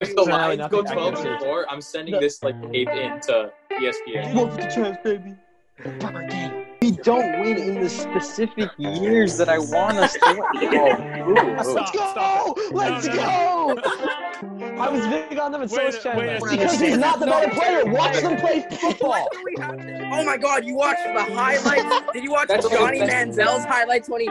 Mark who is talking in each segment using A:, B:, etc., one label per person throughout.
A: the
B: So
A: Lions go 12
B: can
A: and
B: say.
A: 4, I'm sending this like tape in to ESPN.
B: Go for the chance, baby.
C: We don't win in the specific years that I want us to win. Oh, ooh, ooh.
B: Stop,
D: Let's go!
B: stop.
D: Let's
B: No,
D: go!
B: I was big on them and so
D: Wait
B: was Chandler.
D: wait
C: Because he's not the
D: No,
C: better player. Watch them play football.
E: Oh my god, you watched the highlights? Did you watch
A: That's
E: Johnny
A: that's-
E: Manziel's highlights when he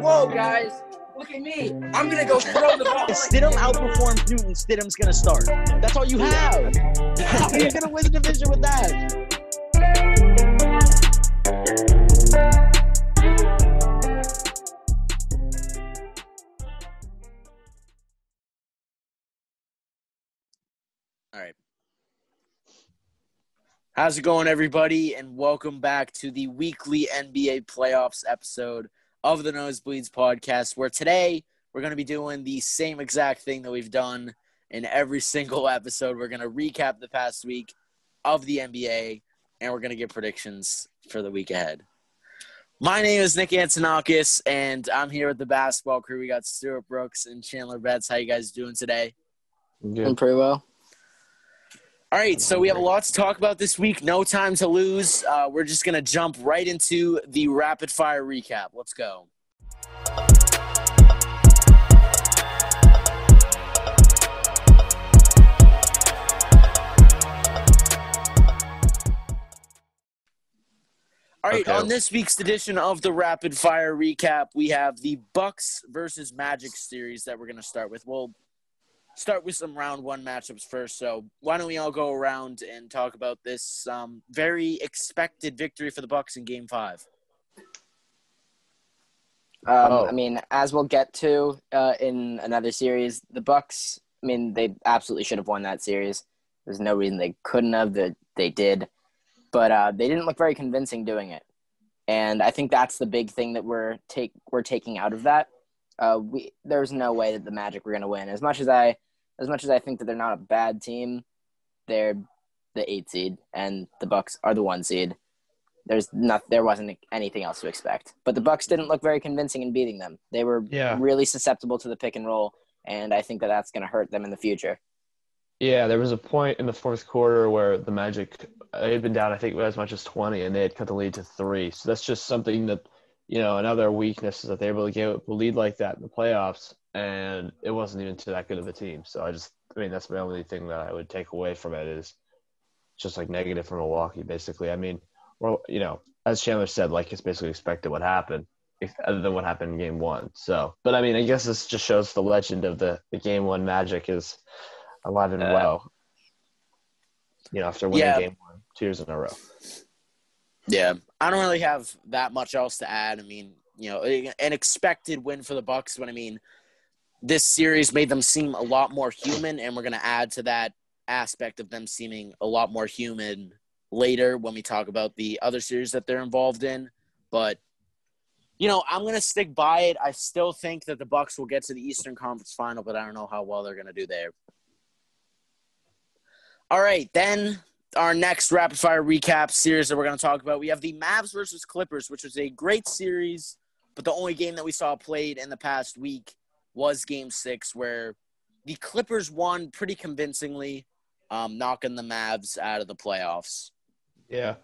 E: Whoa guys, look at me. I'm gonna go throw the ball.
C: If Stidham outperforms Newton, Stidham's gonna start. That's all you have. How are you gonna win the division with that?
F: All right. How's it going, everybody? And welcome back to the weekly NBA playoffs episode of the Nosebleeds podcast, where today we're going to be doing the same exact thing that we've done in every single episode. We're going to recap the past week of the NBA, and we're going to give predictions for the week ahead. My name is Nick Antonakis, and I'm here with the basketball crew. We got Stuart Brooks and Chandler Betts. How you guys doing today?
E: Doing pretty well.
F: All right, so we have a lot to talk about this week. No time to lose. Uh, we're just going to jump right into the rapid fire recap. Let's go. All right,
D: Okay.
F: on this week's edition of the rapid fire recap, we have the Bucks versus Magic series that we're going to start with. We'll start with some round one matchups first. So why don't we all go around and talk about this um, very expected victory for the Bucks in Game Five?
E: Um,
D: Oh.
E: I mean, as we'll get to uh, in another series, the Bucks. I mean, they absolutely should have won that series. There's no reason they couldn't have. That they did, but uh, they didn't look very convincing doing it. And I think that's the big thing that we're take we're taking out of that. Uh, we there's no way that the Magic were going to win. As much as I, as much as I think that they're not a bad team, they're the eight seed, and the Bucks are the one seed. There's not there wasn't anything else to expect. But the Bucks didn't look very convincing in beating them. They were
D: Yeah.
E: really susceptible to the pick and roll, and I think that that's going to hurt them in the future.
D: Yeah, there was a point in the fourth quarter where the Magic uh, they had been down, I think, as much as 20, and they had cut the lead to three. So that's just something that, you know, another weakness is that they were able to get a lead like that in the playoffs, and it wasn't even to that good of a team. So I just, I mean, that's my only thing that I would take away from it is just like negative for Milwaukee, basically. I mean, well, you know, as Chandler said, like it's basically expected what happened, other than what happened in game one. So, but I mean, I guess this just shows the legend of the, the game one Magic is alive and
F: Uh,
D: well. You know, after winning
F: yeah.
D: game one two years in a row.
F: Yeah, I don't really have that much else to add. I mean, you know, an expected win for the Bucks. When I mean, this series made them seem a lot more human, and we're going to add to that aspect of them seeming a lot more human later when we talk about the other series that they're involved in. But you know, I'm going to stick by it. I still think that the Bucks will get to the Eastern Conference Final, but I don't know how well they're going to do there. All right, then our next rapid fire recap series that we're going to talk about. We have the Mavs versus Clippers, which was a great series, but the only game that we saw played in the past week was Game Six, where the Clippers won pretty convincingly, um, knocking the Mavs out of the playoffs.
D: Yeah.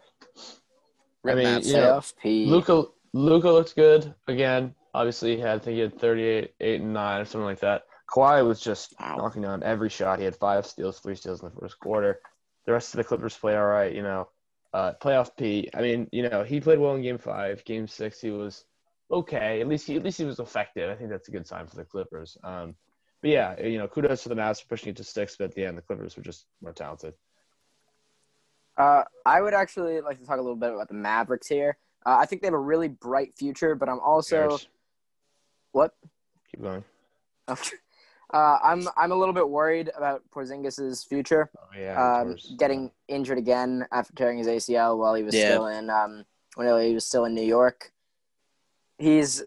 F: Rip
D: I mean,
F: Mavs.
D: yeah.
E: Playoff P.
D: Luka Luka looked good again. Obviously, he had I think he had 38, 8, and 9 or something like that. Kawhi was just
F: Wow.
D: knocking down every shot. He had five steals, three steals in the first quarter. The rest of the Clippers play all right, you know. Uh, playoff P. I mean, you know, he played well in game five. Game six, he was okay. At least he at least he was effective. I think that's a good sign for the Clippers. Um, but yeah, you know, kudos to the Mavs for pushing it to six, but at the end the Clippers were just more talented.
E: Uh, I would actually like to talk a little bit about the Mavericks here. Uh, I think they have a really bright future, but I'm also
D: Bears.
E: what?
D: Keep going.
E: Uh, I'm I'm a little bit worried about Porzingis's future.
D: Oh yeah.
E: um, getting injured again after tearing his ACL while he was
F: Yeah.
E: still in um, when he was still in New York. He's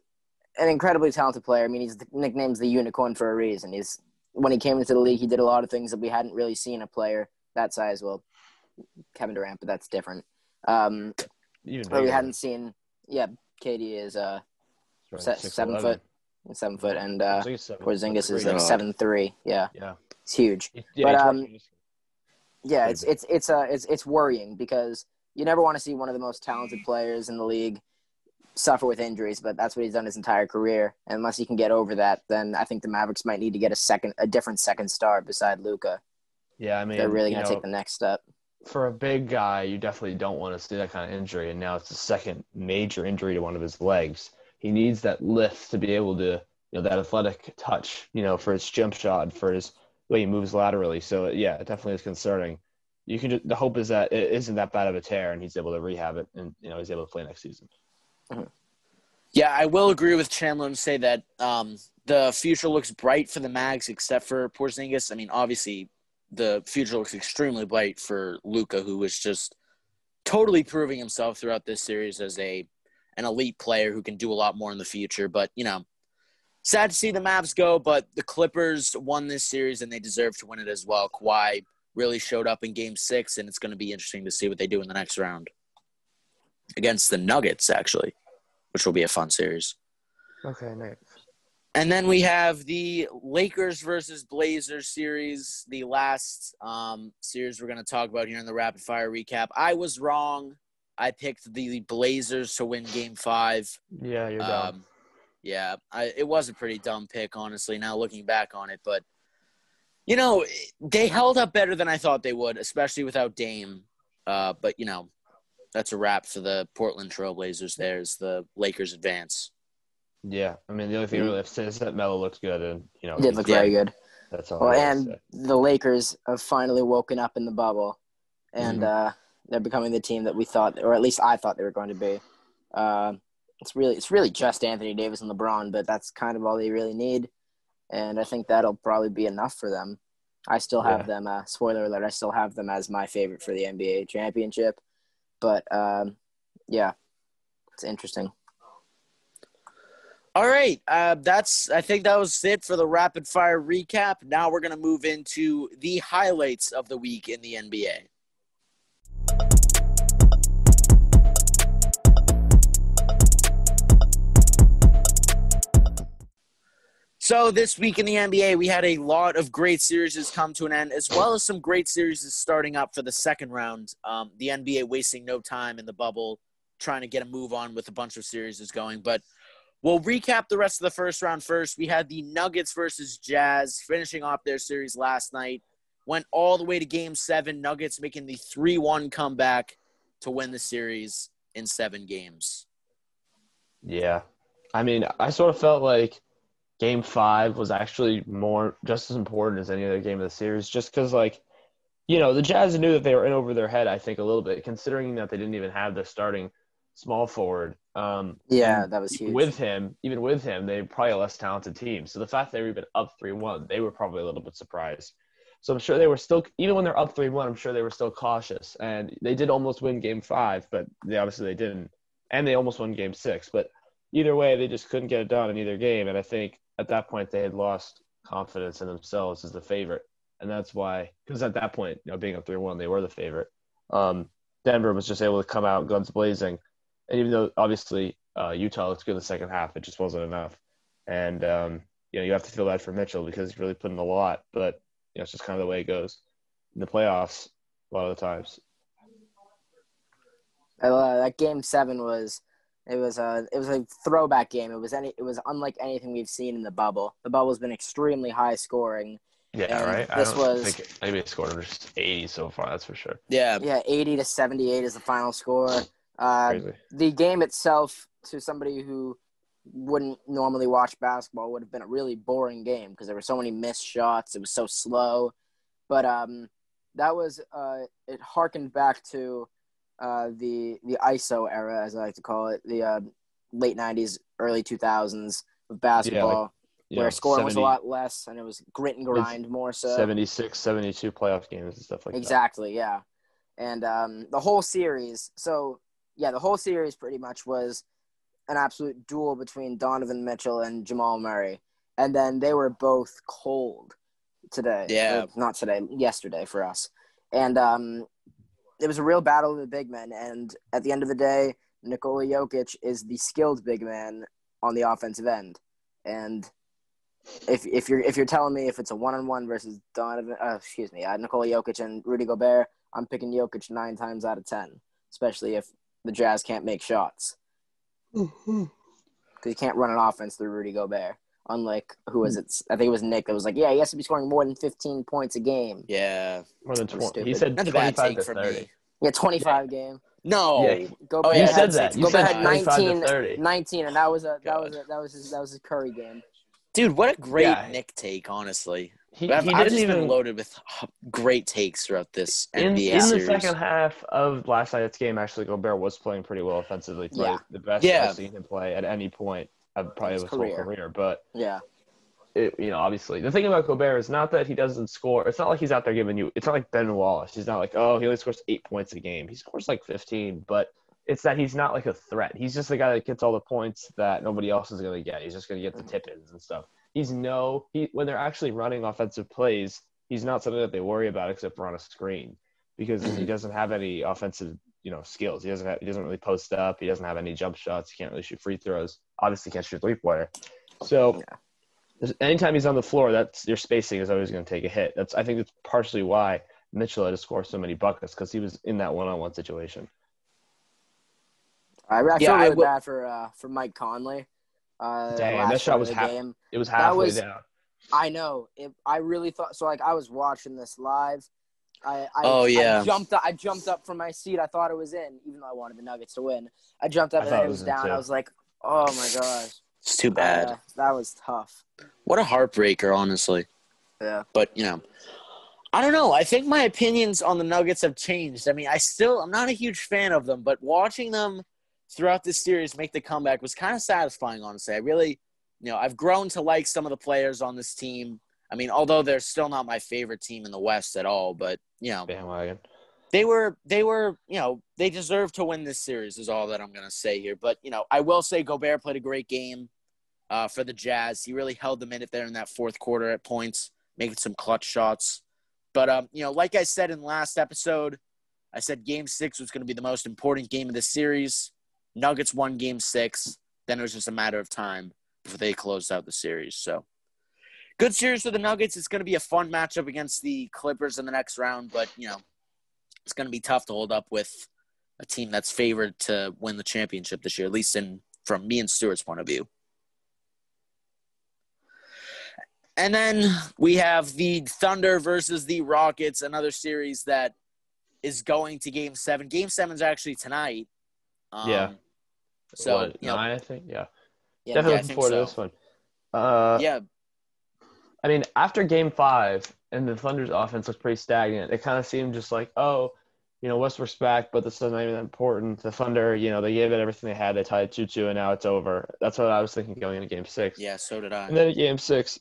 E: an incredibly talented player. I mean, he's the nickname's the unicorn for a reason. He's when he came into the league, he did a lot of things that we hadn't really seen a player that size. Well, Kevin Durant, but that's different. Um,
D: Even
E: we hadn't seen. Yeah, KD is uh
D: Right,
E: se-
D: 6'11".
E: seven foot, seven foot, and uh,
D: I think it's seven.
E: Porzingis is like seven three. Yeah.
D: Yeah.
E: It's huge.
D: Yeah,
E: But, um, Yeah, it's it's it's uh it's it's worrying because you never want to see one of the most talented players in the league suffer with injuries, but that's what he's done his entire career. And unless he can get over that, then I think the Mavericks might need to get a second, a different second star beside Luka.
D: yeah, I mean,
E: They're really going to take the next step.
D: for a big guy, you definitely don't want to see that kind of injury. And now it's the second major injury to one of his legs. He needs that lift to be able to, you know, that athletic touch, you know, for his jump shot for his way he moves laterally. So yeah, it definitely is concerning. You can just, the hope is that it isn't that bad of a tear and he's able to rehab it and you know he's able to play next season.
F: Yeah, I will agree with Chandler and say that um, the future looks bright for the Mavs, except for Porzingis. I mean, obviously, the future looks extremely bright for Luka, who is just totally proving himself throughout this series as a an elite player who can do a lot more in the future. But you know, sad to see the Mavs go. But the Clippers won this series, and they deserve to win it as well. Kawhi really showed up in Game Six, and it's going to be interesting to see what they do in the next round against the Nuggets, actually which will be a fun series.
D: Okay, next.
F: And then we have the Lakers versus Blazers series, the last um, series we're going to talk about here in the rapid fire recap. I was wrong. I picked the Blazers to win game five.
D: Yeah, you're done.
F: Um, yeah, I, it was a pretty dumb pick, honestly, now looking back on it. But, you know, they held up better than I thought they would, especially without Dame. Uh, but, you know, that's a wrap for the Portland Trailblazers. There's the Lakers advance.
D: yeah, I mean the only thing I really have to say is that Melo looks good and you know
E: He did look
F: Yeah.
E: very good.
D: that's all.
E: Well,
D: I have to
E: and the Lakers have finally woken up in the bubble, and
D: Mm-hmm.
E: uh, they're becoming the team that we thought, or at least I thought they were going to be. Uh, it's really, it's really just Anthony Davis and LeBron, but that's kind of all they really need, and I think that'll probably be enough for them. I still have
D: Yeah.
E: them. Uh, spoiler alert: I still have them as my favorite for the NBA championship, but um, yeah, it's interesting.
F: All right, uh, that's. I think that was it for the rapid fire recap. Now we're gonna move into the highlights of the week in the NBA. So this week in the NBA, we had a lot of great series come to an end, as well as some great series starting up for the second round. Um, the NBA wasting no time in the bubble, trying to get a move on with a bunch of series going. But we'll recap the rest of the first round first. We had the Nuggets versus Jazz finishing off their series last night. Went all the way to Game Seven. Nuggets making the three-one comeback to win the series in seven games.
D: Yeah. I mean, I sort of felt like game five was actually more just as important as any other game of the series, just because, like, you know, the Jazz knew that they were in over their head, I think, a little bit, considering that they didn't even have their starting small forward. Um,
E: Yeah, that was huge.
D: with him, even with him, they're probably a less talented team. So the fact that they were even up 3 1, they were probably a little bit surprised. So I'm sure they were still, even when they're up 3 1, I'm sure they were still cautious. And they did almost win game five, but they obviously they didn't. And they almost won game six. But either way, they just couldn't get it done in either game. And I think at that point, they had lost confidence in themselves as the favorite. And that's why, because at that point, you know, being up 3 1, they were the favorite. Um, Denver was just able to come out guns blazing. And even though obviously uh, Utah looked good in the second half, it just wasn't enough. And um, you know, you have to feel bad for Mitchell because he's really put in a lot. But you know, it's just kind of the way it goes in the playoffs a lot of the times.
E: Uh, that game seven was it was a it was a throwback game. It was any it was unlike anything we've seen in the bubble. The bubble's been extremely high scoring.
D: Yeah,
E: And
D: right.
E: this
D: I don't
E: was-
D: think maybe it scored just 80 so far. That's for sure.
F: Yeah,
E: Yeah, eighty to seventy eight is the final score. Uh,
D: Crazy.
E: the game itself, to somebody who wouldn't normally watch basketball, would have been a really boring game because there were so many missed shots. It was so slow, but um, that was uh, it harkened back to uh, the the ISO era, as I like to call it, the uh, late '90s, early 2000s of basketball,
D: You
E: where
D: know,
E: scoring was a lot less and it was grit and grind more so.
D: 76, 72 playoff games and stuff like that.
E: Exactly, yeah. And um, the whole series, so yeah, the whole series pretty much was an absolute duel between Donovan Mitchell and Jamal Murray. And then they were both cold today.
F: Yeah.
E: Not today, yesterday for us. And um, it was a real battle of the big men. And at the end of the day, Nikola Jokic is the skilled big man on the offensive end. And if if you're if you're telling me if it's a one on one versus Donovan, uh, excuse me, uh, Nikola Jokic and Rudy Gobert, I'm picking Jokic nine times out of ten, especially if the Jazz can't make shots because you can't run an offense through Rudy Gobert. Unlike who was hmm. it? I think it was Nick that was like, yeah, he has to be scoring more than 15 points a game.
F: Yeah.
D: More than 20. He said
F: Not a bad
D: 25
F: take
D: to 30.
F: me.
E: Yeah, 25 game.
F: No.
D: Yeah,
E: Gobert
F: oh,
E: you
F: said
D: that. You
E: Gobert
D: said
E: had
D: 25 to
E: 19,
D: 30.
E: 19, and that was a that was a, that was his, that was his Curry game.
F: Dude, what a great
D: Yeah.
F: Nick take, honestly.
D: He,
F: I've,
D: he
F: I've
D: didn't
F: just been
D: even
F: loaded with great takes throughout this
D: in,
F: NBA
D: in the second half of last night's game. Actually, Gobert was playing pretty well offensively. Probably
E: Yeah.
D: the best
F: Yeah.
D: I've seen him play at any point. Of probably
E: His
D: his whole
E: career.
D: But
E: Yeah,
D: it, you know, obviously, the thing about Gobert is not that he doesn't score. It's not like he's out there giving you. It's not like Ben Wallace. He's not like, oh, he only scores eight points a game. He scores like fifteen, but it's that he's not like a threat. He's just the guy that gets all the points that nobody else is going to get. He's just going to get the mm. tip-ins and stuff. He's no he when they're actually running offensive plays. He's not something that they worry about except for on a screen because he mm. doesn't have any offensive you know skills. He doesn't have, he doesn't really post up. He doesn't have any jump shots. He can't really shoot free throws. Obviously, can't shoot three pointer. So there's- anytime he's on the floor, that's your spacing is always going to take a hit. That's I think that's partially why Mitchell had to score so many buckets because he was in that one-on-one situation.
E: I, I feel
F: Yeah, I
E: really
F: will-
E: bad for uh, for Mike Conley. Uh,
D: Damn, that shot was half-
E: game.
D: It was halfway
E: was-
D: down.
E: I know. It, I really thought so. Like I was watching this live. I, I
F: Oh, yeah.
E: I jumped. up- I jumped up from my seat. I thought it was in, even though I wanted the Nuggets to win. I jumped up
D: I
E: and
D: thought
E: then
D: it
E: it
D: was
E: was down.
D: too.
E: I was like, oh my gosh,
F: It's too bad.
E: Uh, that was tough.
F: What a heartbreaker, honestly.
E: Yeah.
F: But you know, I don't know. I think my opinions on the Nuggets have changed. I mean, I still I'm not a huge fan of them, but watching them throughout this series make the comeback was kind of satisfying. Honestly, I really, you know, I've grown to like some of the players on this team. I mean, although they're still not my favorite team in the West at all, but you know,
D: Bandwagon.
F: They were they were you know they deserve to win this series is all that I'm gonna say here. But you know I will say Gobert played a great game uh, for the Jazz. He really held them in it there in that fourth quarter at points, making some clutch shots. But um, you know, like I said in last episode, I said Game Six was going to be the most important game of the series. Nuggets won Game Six. Then it was just a matter of time before they closed out the series. So. Good series for the Nuggets. It's going to be a fun matchup against the Clippers in the next round, but you know, it's going to be tough to hold up with a team that's favored to win the championship this year, at least in from me and Stewart's point of view. And then we have the Thunder versus the Rockets, another series that is going to Game Seven. Game Seven is actually tonight. Um,
D: Yeah.
F: So
D: What,
F: you know,
D: nine, I think. Yeah.
E: Yeah,
D: Definitely
F: yeah,
D: looking forward to this one. Uh,
F: yeah,
D: I mean, after Game Five and the Thunder's offense looked pretty stagnant, it kind of seemed just like, oh, you know, Westbrook's back, but this is not even that important. The Thunder, you know, they gave it everything they had. They tied two two, and now it's over. That's what I was thinking going into Game Six.
F: yeah. So did I.
D: And then in Game Six,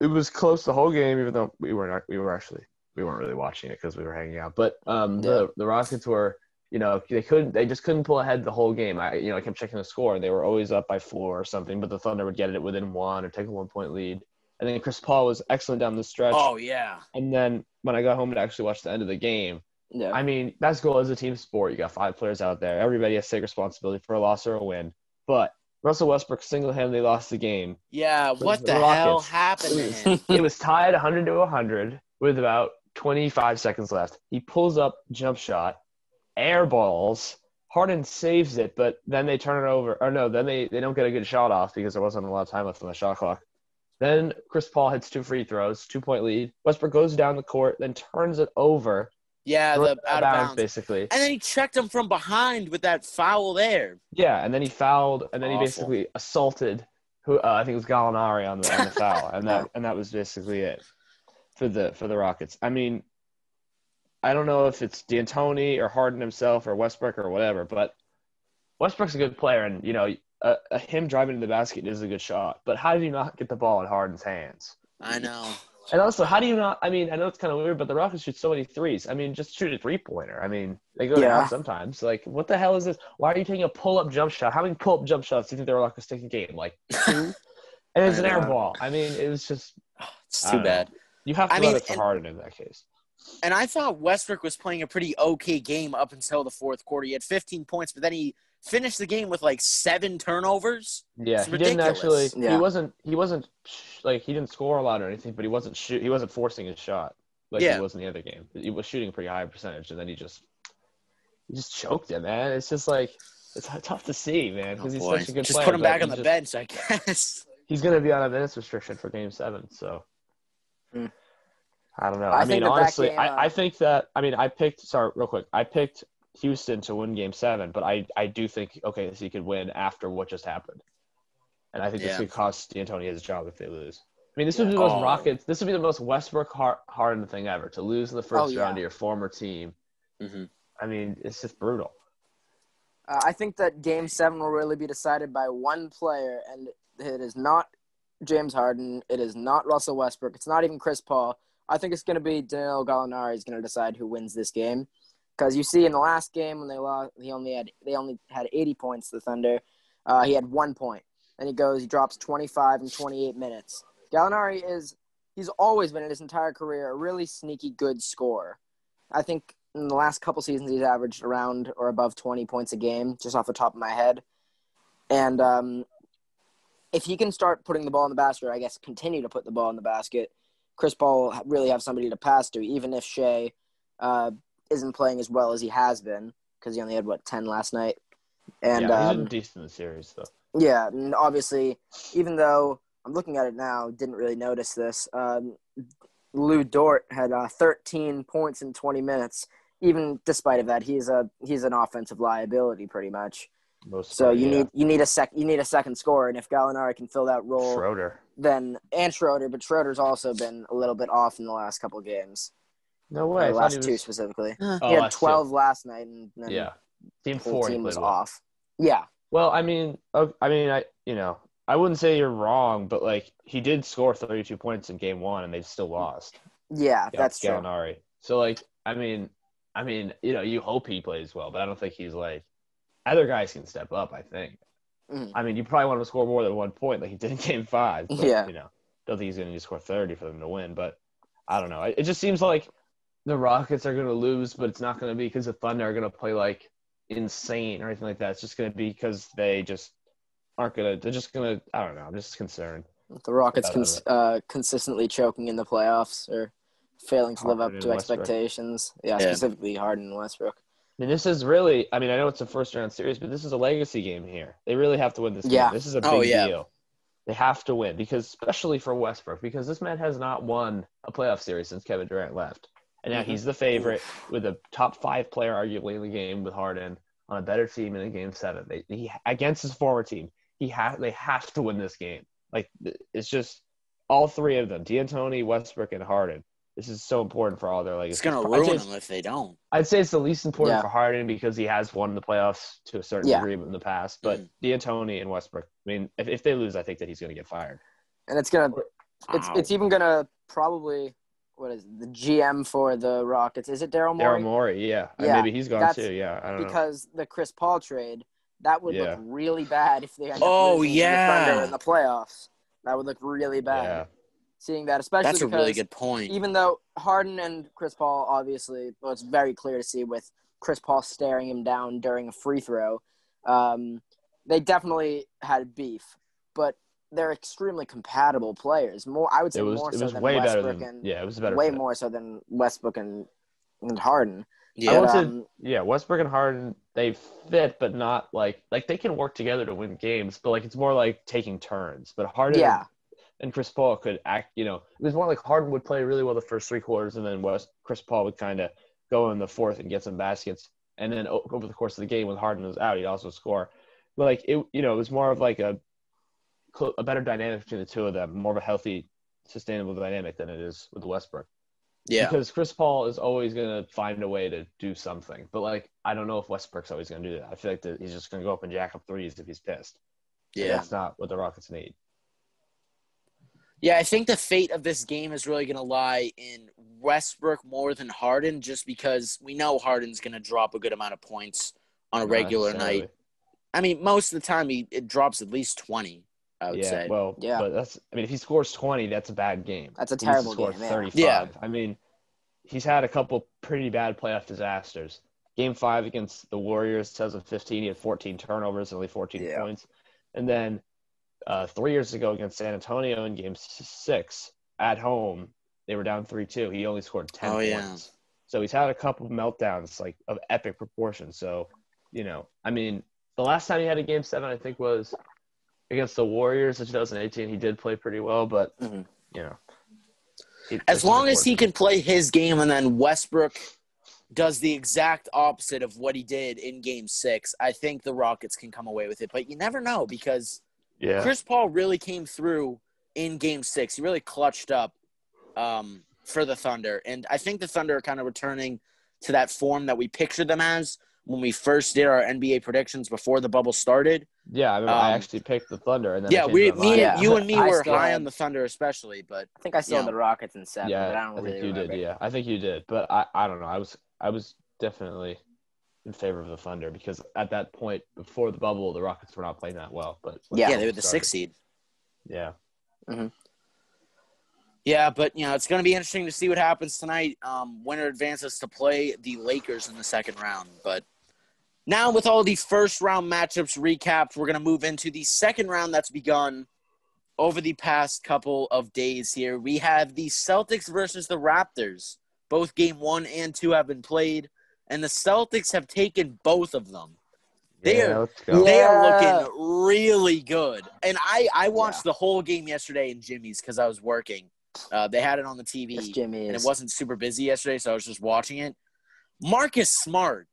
D: it was close the whole game, even though we were not. We were actually we weren't really watching it because we were hanging out. But um, the the Rockets were, you know, they couldn't. They just couldn't pull ahead the whole game. I you know I kept checking the score, and they were always up by four or something. But the Thunder would get it within one or take a one point lead. And then Chris Paul was excellent down the stretch.
F: Oh yeah.
D: And then when I got home to actually watch the end of the game,
E: Yeah.
D: I mean, basketball is a team sport. You got five players out there. Everybody has to take responsibility for a loss or a win. But Russell Westbrook single-handedly lost the game.
F: Yeah. What
D: the
F: the, hell happened him?
D: it was tied 100 to 100 with about 25 seconds left. He pulls up jump shot, air balls. Harden saves it, but then they turn it over. Or no, then they, they don't get a good shot off because there wasn't a lot of time left on the shot clock. Then Chris Paul hits two free throws, two point lead. Westbrook goes down the court, then turns it over,
F: Yeah, the out of bounds.
D: basically.
F: And then he checked him from behind with that foul there.
D: Yeah, and then he fouled, and then
F: Awful.
D: he basically assaulted who uh, I think it was Gallinari on the on the foul, and that and that was basically it for the for the Rockets. I mean, I don't know if it's D'Antoni or Harden himself or Westbrook or whatever, but Westbrook's a good player, and you know, uh, uh, him driving to the basket is a good shot. But how did you not get the ball in Harden's hands?
F: I know.
D: And also, how do you not? I mean, I know it's kind of weird, but the Rockets shoot so many threes. I mean, just shoot a three pointer. I mean, they go
E: Yeah.
D: down sometimes. Like, what the hell is this? Why are you taking a pull up jump shot? How many pull up jump shots do you think the Rockets take a game? Like two? and it's an
F: I
D: air ball. I mean, it was just
F: It's too
D: don't know.
F: bad.
D: you have to
F: I
D: run
F: mean,
D: it for
F: and-
D: Harden in that case.
F: And I thought Westbrook was playing a pretty okay game up until the fourth quarter. He had 15 points, but then he finished the game with like seven turnovers.
D: Yeah,
F: It's
D: he didn't actually.
E: Yeah.
D: He wasn't. He wasn't sh- like he didn't score a lot or anything, but he wasn't shoot. He wasn't forcing his shot like
F: Yeah.
D: he was in the other game. He was shooting a pretty high percentage, and then he just he just choked it, man. It's just like it's tough to see, man,
F: Oh
D: because he's
F: boy,
D: such a good
F: just
D: player.
F: put him back on the
D: just-
F: bench, I guess.
D: He's gonna be on a minutes restriction for Game Seven, so.
E: Hmm.
D: I don't know.
E: I
D: I, mean,
E: that that
D: honestly,
E: game, uh,
D: I, I think that I mean I picked. Sorry, real quick. I picked Houston to win Game Seven, but I I do think okay, so he could win after what just happened, and I think this
F: Yeah.
D: could cost D'Antoni his job if they lose. I mean, this would be the
F: Oh.
D: most Rockets. This would be the most Westbrook Har- Harden thing ever to lose in the first
E: Oh, yeah.
D: round to your former team.
F: hmm
D: I mean, it's just brutal.
E: Uh, I think that Game Seven will really be decided by one player, and it is not James Harden. It is not Russell Westbrook. It's not even Chris Paul. I think it's going to be Danilo Gallinari is going to decide who wins this game, because you see in the last game when they lost, he only had they only had 80 points. The Thunder, uh, he had one point. Then he goes, he drops 25 in 28 minutes. Gallinari is he's always been in his entire career a really sneaky good scorer. I think in the last couple seasons he's averaged around or above 20 points a game, just off the top of my head. And um, if he can start putting the ball in the basket, or I guess continue to put the ball in the basket, Chris Paul really have somebody to pass to, even if Shai uh, isn't playing as well as he has been, because he only had, what, 10 last night? And
D: yeah,
E: um,
D: decent series though.
E: yeah, and obviously, even though I'm looking at it now, didn't really notice this. Um, Lu Dort had uh, 13 points in 20 minutes. Even despite of that, he's a he's an offensive liability pretty much.
D: Most
E: So you
D: yeah.
E: need you need a sec you need a second scorer, and if Gallinari can fill that role,
D: Schroeder.
E: then and Schroeder, but Schroeder's also been a little bit off in the last couple of games,
D: No way.
E: The last
D: he
E: two
D: was-
E: specifically.
D: Oh,
E: he had
D: last two.
E: 12 last night, and then
D: Yeah. Team
E: the whole
D: four.
E: team was
D: well.
E: off. Yeah,
D: Well, I mean, I mean, I you know, I wouldn't say you're wrong, but like he did score 32 points in game one, and they still lost.
E: yeah, that's true.
D: Gallinari. So like, I mean, I mean, you know, you hope he plays well, but I don't think he's like other guys can step up. I think.
E: Mhm.
D: I mean, you probably want him to score more than one point, like he did in game five. But,
E: Yeah.
D: You know, don't think he's going to score 30 for them to win, but I don't know. It, it just seems like the Rockets are going to lose, but it's not going to be because the Thunder are going to play like insane or anything like that. It's just going to be because they just aren't going to. They're just going to. I don't know. I'm just concerned.
E: The Rockets
D: About
E: cons- uh, consistently choking in the playoffs or failing to live up to
D: Westbrook.
E: expectations. Yeah,
F: Yeah.
E: specifically Harden and Westbrook.
D: I mean, this is really. I mean, I know it's a first round series, but this is a legacy game here. They really have to win this
E: Yeah.
D: game. This is a big
F: Oh, yeah.
D: deal. They have to win because, especially for Westbrook, because this man has not won a playoff series since Kevin Durant left, and now
E: Mhm.
D: he's the favorite with a top five player, arguably in the game with Harden on a better team in a game seven. They he against his former team. He ha- They have to win this game. Like it's just all three of them: D'Antoni, Westbrook, and Harden. This is so important for all their legacy.
F: It's gonna
D: I'd say
F: ruin them if they don't.
D: I'd say it's the least important
E: Yeah.
D: for Harden because he has won the playoffs to a certain
E: Yeah.
D: degree in the past. But
F: Mhm.
D: D'Antoni and Westbrook, I mean, if, if they lose, I think that he's going to get fired.
E: And it's gonna it's it's even gonna probably what is it, the GM for the Rockets? Is it Daryl Morey?
D: Daryl
E: Morey?
D: Morey, yeah.
E: Yeah,
D: maybe he's gone
E: that's
D: too. Yeah, I don't know.
E: Because the Chris Paul trade, that would
D: Yeah.
E: look really bad if they end up
F: Oh,
E: losing to the. Thunder in the playoffs. That would look really bad.
D: Yeah,
E: Seeing that, especially
F: That's a really good point.
E: even though Harden and Chris Paul obviously, well, it's very clear to see with Chris Paul staring him down during a free throw. Um, they definitely had beef, but they're extremely compatible players. More, I would say
D: it was
E: more
D: it
E: so
D: was
E: than
D: way better
E: Westbrook
D: than
E: and
D: yeah, it was a better.
E: way more so than Westbrook and, and Harden.
D: I
F: Yeah,
D: would say
E: um,
D: yeah, Westbrook and Harden they fit, but not like like they can work together to win games, but like it's more like taking turns. But Harden
E: Yeah,
D: and Chris Paul could act, you know, it was more like Harden would play really well the first three quarters, and then West Chris Paul would kind of go in the fourth and get some baskets, and then over the course of the game when Harden was out, he'd also score. But like it, you know, it was more of like a cl- a better dynamic between the two of them, more of a healthy, sustainable dynamic than it is with Westbrook.
F: yeah.
D: Because Chris Paul is always going to find a way to do something, but like I don't know if Westbrook's always going to do that. I feel like that he's just going to go up and jack up threes if he's pissed. And
F: Yeah.
D: that's not what the Rockets need.
F: Yeah, I think the fate of this game is really going to lie in Westbrook more than Harden, just because we know Harden's going to drop a good amount of points on a regular night. I mean, most of the time he it drops at least twenty. I would
D: yeah,
F: say.
D: well,
E: Yeah.
D: but that's. I mean, if he scores twenty, that's a bad game.
E: That's a
D: He needs to
E: terrible
D: score
E: game.
D: Thirty-five.
F: Yeah.
D: I mean, he's had a couple pretty bad playoff disasters. Game five against the Warriors, 2015, he had 14 turnovers and only 14
E: Yeah.
D: points. And then uh, three years ago against San Antonio in Game six at home, they were down three two. He only scored 10
F: Oh,
D: points.
F: yeah.
D: So he's had a couple of meltdowns like of epic proportions. So you know, I mean, the last time he had a Game seven, I think was against the Warriors in 2018. He did play pretty well, but
E: Mhm.
D: you know, it-
F: As long as he can play his game and then Westbrook does the exact opposite of what he did in game six, I think the Rockets can come away with it. But you never know because
D: yeah.
F: Chris Paul really came through in game six. He really clutched up um, for the Thunder. And I think the Thunder are kind of returning to that form that we pictured them as when we first did our NBA predictions before the bubble started.
D: Yeah, I, mean, I
F: Um,
D: actually picked the Thunder, and then
F: yeah,
D: I changed
F: we,
D: my
F: me,
D: mind.
E: Yeah.
F: you and me
E: I
F: were
E: still
F: high
E: had-
F: on the Thunder, especially. But
E: I think I still
F: Yeah.
E: had the Rockets in seven,
D: yeah,
E: but I don't
D: think
E: really
D: you
E: remember.
D: did. Yeah, I think you did, but I, I don't know. I was I was definitely in favor of the Thunder because at that point before the bubble, the Rockets were not playing that well. But when
E: Yeah.
F: yeah,
D: the
F: they were the
D: started-
F: sixth seed.
D: Yeah,
F: Yeah, but you know it's going to be interesting to see what happens tonight. Um, winner advances to play the Lakers in the second round. But now, with all the first round matchups recapped, we're going to move into the second round that's begun over the past couple of days. Here we have the Celtics versus the Raptors. Both game one and two have been played, and the Celtics have taken both of them. They
D: yeah,
F: are
D: let's go.
F: they are looking really good. And I I watched the whole game yesterday in Jimmy's because I was working. Uh, they had it on the TV,
E: Yes, Jimmy
F: and it wasn't super busy yesterday, so I was just watching it. Marcus Smart.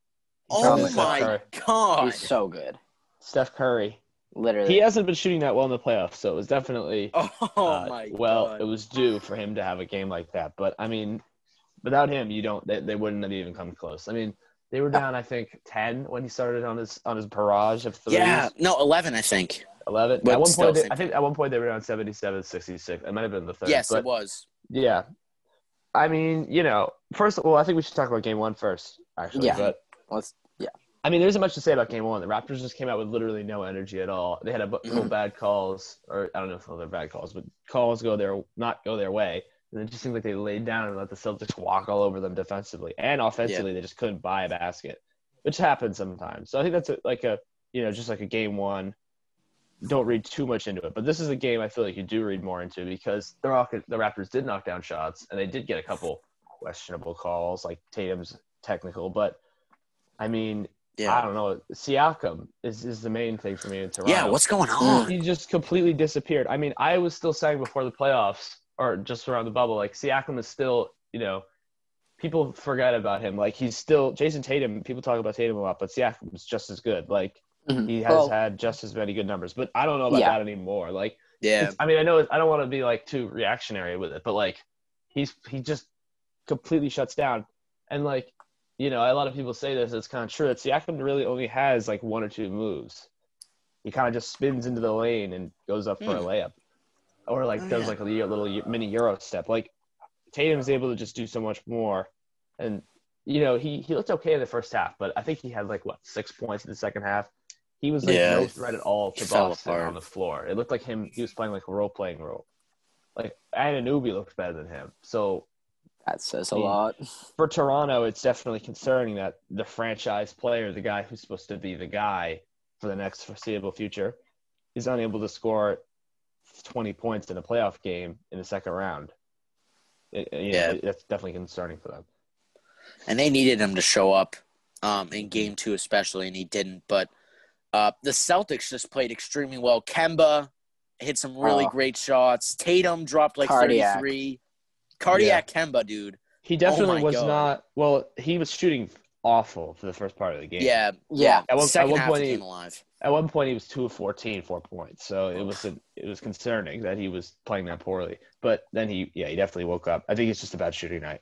E: Oh my
F: my
D: God.
F: god!
E: He's so good.
D: Steph Curry.
E: Literally.
D: He hasn't been shooting that well in the playoffs, so it was definitely
F: Oh
D: uh,
F: my
D: well,
F: god!
D: it was due for him to have a game like that. But I mean, without him, you don't. They, they wouldn't have even come close. I mean, they were down, I think, ten when he started on his on his barrage of threes.
F: yeah, no, eleven, I think.
D: 11.
F: But
D: at one point, they, I think at one point they were down 77 66. It might have been the third.
F: yes,
D: but
F: it was.
D: yeah. I mean, you know, first of all, I think we should talk about game one first, actually.
E: Yeah.
D: But
E: Let's.
D: I mean, there isn't much to say about game one. The Raptors just came out with literally no energy at all. They had a couple
F: Mhm.
D: bad calls, or I don't know if they're bad calls, but calls go their not go their way. And it just seemed like they laid down and let the Celtics walk all over them defensively and offensively. They just couldn't buy a basket, which happens sometimes. So I think that's a, like a you know just like a game one. Don't read too much into it, but this is a game I feel like you do read more into because the Rocket, the Raptors did knock down shots and they did get a couple questionable calls like Tatum's technical, but I mean
F: yeah.
D: I don't know. Siakam is, is the main thing for me in Toronto.
F: Yeah. What's going on?
D: he just completely disappeared. I mean, I was still saying before the playoffs or just around the bubble, like Siakam is still, you know, people forget about him. Like he's still Jayson Tatum. People talk about Tatum a lot, but Siakam is just as good. Like
E: Mhm.
D: he has
E: Well-
D: had just as many good numbers. But I don't know about
E: Yeah.
D: that anymore. Like,
F: Yeah.
D: I mean, I know I don't want to be like too reactionary with it, but like he's he just completely shuts down. And like, you know, a lot of people say this. It's kind of true that Siakam really only has like one or two moves. He kind of just spins into the lane and goes up for a
F: Hmm.
D: layup, or like
F: Oh,
D: does
F: yeah.
D: like a little mini euro step. Like Tatum's able to just do so much more, and you know he he looked okay in the first half, but I think he had like what six points in the second half. He was like
F: Yeah,
D: no threat at all to
F: fell
D: Boston on the floor. It looked like him. He was playing like a role playing role. Like Anunoby looked better than him. So
E: That says a lot.
D: for Toronto, it's definitely concerning that the franchise player, the guy who's supposed to be the guy for the next foreseeable future, is unable to score 20 points in a playoff game in the second round. It,
F: Yeah.
D: know, that's definitely concerning for them.
F: and they needed him to show up um, in game two, especially, and he didn't. But uh, the Celtics just played extremely well. Kemba hit some really
E: Oh.
F: great shots. Tatum dropped like
E: Cardiac.
F: 33. Cardiac Kemba, dude.
D: He definitely
F: my
D: was
F: God.
D: not. Well, he was shooting awful for the first part of the game.
F: Yeah.
E: Yeah.
D: At one,
F: Second
D: at one
F: half
D: point,
F: he
D: he,
F: came alive.
D: at one point he was two of 14, four points. So it was a, it was concerning that he was playing that poorly. But then he, yeah, he definitely woke up. I think it's just a bad shooting night.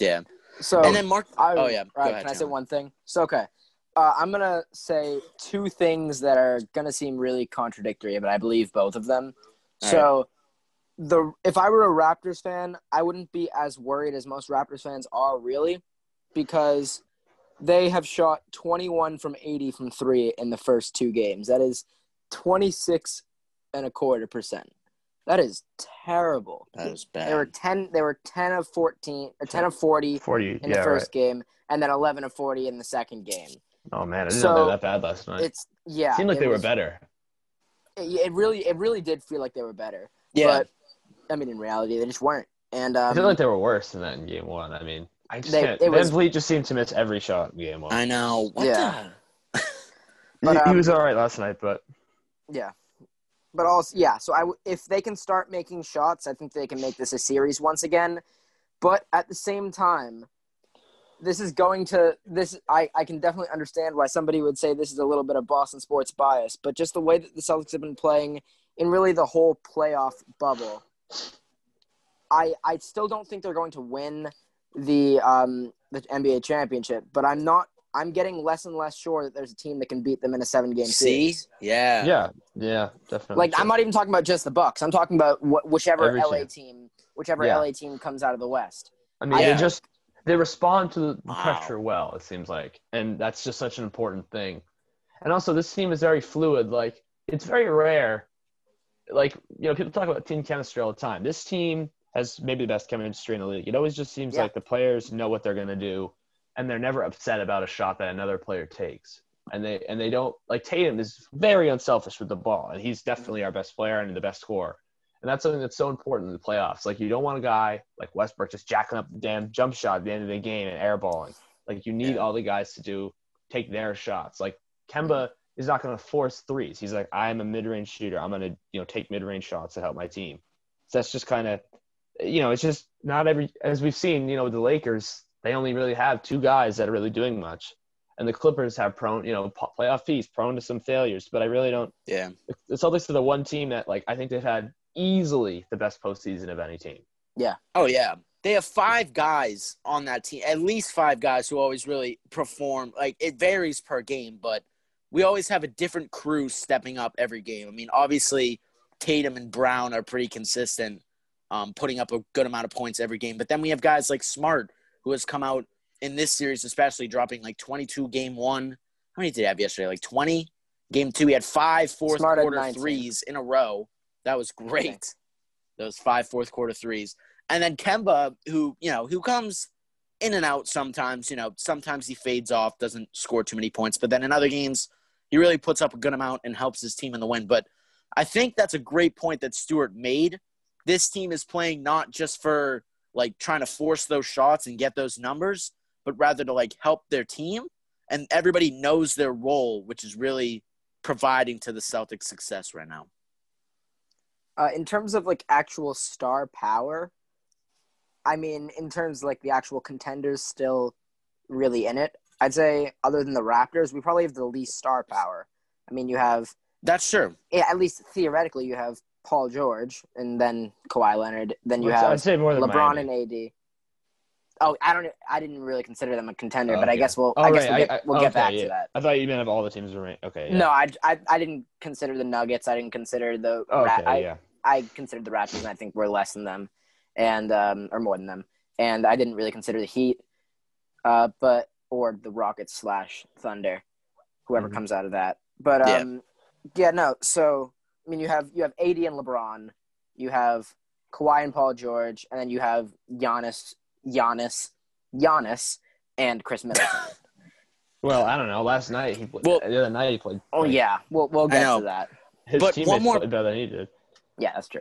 F: Yeah.
E: So
F: and then Mark.
E: I,
F: oh, yeah. Go
E: All right,
F: ahead,
E: can I say one thing? So okay, uh, I'm gonna say two things that are gonna seem really contradictory, but I believe both of them.
F: All
E: so the if I were a Raptors fan, I wouldn't be as worried as most Raptors fans are really, because they have shot 21 from 80 from three in the first two games. That is 26 and a quarter percent. That is terrible.
F: That is bad.
E: They were
F: bad.
E: ten. They were ten of fourteen, or ten of forty in
D: yeah,
E: the first
D: right.
E: game, and then eleven of forty in the second game.
D: Oh man, I didn't
E: So,
D: know they were that bad last night.
E: It's yeah.
D: It seemed like
E: it
D: they were better.
E: It, it really, it really did feel like they were better.
F: Yeah.
E: But I mean, in reality, they just weren't. And
D: I
E: um,
D: feel like they were worse than that in game one. I mean, I just
E: They-
D: can't.
E: it was-
D: VanVleet just seemed to miss every shot in game one.
F: I know. What
E: Yeah.
F: the?
E: But,
D: he, he
E: um,
D: was all right last night, but
E: Yeah. But also, yeah. So I, w- if they can start making shots, I think they can make this a series once again. But at the same time, this is going to this. I, I can definitely understand why somebody would say this is a little bit of Boston sports bias. But just the way that the Celtics have been playing in really the whole playoff bubble, I I still don't think they're going to win the um the NBA championship. But I'm not. I'm getting less and less sure that there's a team that can beat them in a seven game
F: See?
E: series.
F: Yeah.
D: yeah, yeah, definitely.
E: Like I'm not even talking about just the Bucks. I'm talking about wh- whichever
D: Every
E: LA
D: team.
E: team, whichever
D: Yeah.
E: LA team comes out of the West.
D: I mean,
F: Yeah.
D: they just they respond to the
F: Wow.
D: pressure well. It seems like, and that's just such an important thing. And also, this team is very fluid. Like it's very rare. Like you know, people talk about team chemistry all the time. This team has maybe the best chemistry in the league. It always just seems
E: Yeah.
D: like the players know what they're gonna do, and they're never upset about a shot that another player takes. And they and they don't like Tatum is very unselfish with the ball, and he's definitely our best player and the best scorer. And that's something that's so important in the playoffs. Like you don't want a guy like Westbrook just jacking up the damn jump shot at the end of the game and airballing. Like you need
F: Yeah.
D: all the guys to do take their shots. Like Kemba is not going to force threes. He's like, I'm a mid-range shooter. I'm going to you know take mid-range shots to help my team. So that's just kind of you know it's just not every as we've seen you know with the Lakers they only really have two guys that are really doing much. And the Clippers have prone, you know, playoff feast, prone to some failures. But I really don't
F: Yeah.
D: the Celtics are the one team that like I think they've had easily the best postseason of any team. Yeah.
F: Oh yeah. They have five guys on that team, at least five guys who always really perform. Like it varies per game, but we always have a different crew stepping up every game. I mean, obviously Tatum and Brown are pretty consistent, um, putting up a good amount of points every game. But then we have guys like Smart, who has come out in this series, especially dropping like 22 game one. How many did he have yesterday? Like 20? Game two, he had five fourth
E: Smart
F: quarter threes in a row. That was great. Those five fourth quarter threes. And then Kemba, who, you know, who comes in and out sometimes, you know, sometimes he fades off, doesn't score too many points, but then in other games, he really puts up a good amount and helps his team in the win. But I think that's a great point that Stewart made. This team is playing not just for like trying to force those shots and get those numbers, but rather to like help their team. And everybody knows their role, which is really providing to the Celtics success right now.
E: Uh, in terms of like actual star power, I mean, in terms of, like the actual contenders still really in it, I'd say other than the Raptors, we probably have the least star power. I mean, you have
F: That's true.
E: yeah, at least theoretically, you have Paul George and then Kawhi Leonard. Then you
D: I'd- I'd say more than
E: LeBron
D: Miami.
E: and AD. Oh, I don't. I didn't really consider them a contender,
D: Oh,
E: but I guess we'll.
D: Oh,
E: I guess
D: right,
E: we'll get,
D: I- I-
E: we'll get
D: okay,
E: back
D: yeah.
E: to that.
D: I thought you meant have all the teams remain. Okay. Yeah.
E: No, I, I, I didn't consider the Nuggets. I didn't consider the.
D: Oh,
E: Ra-
D: okay.
E: I,
D: yeah.
E: I considered the Raptors, and I think we're less than them, and um, or more than them. And I didn't really consider the Heat, uh, but or the Rockets slash Thunder, whoever
D: Mhm.
E: comes out of that. But
F: Yeah.
E: um, yeah. no. So I mean, you have you have AD and LeBron, you have Kawhi and Paul George, and then you have Giannis, Giannis, Giannis, and Khris Middleton.
D: Well, I don't know. Last night he played.
F: Well-
D: the other night he played.
E: oh
D: like,
E: yeah, we'll we'll get to that.
D: His
F: But
D: teammates
F: one more-
D: played better than he did.
E: Yeah, that's true.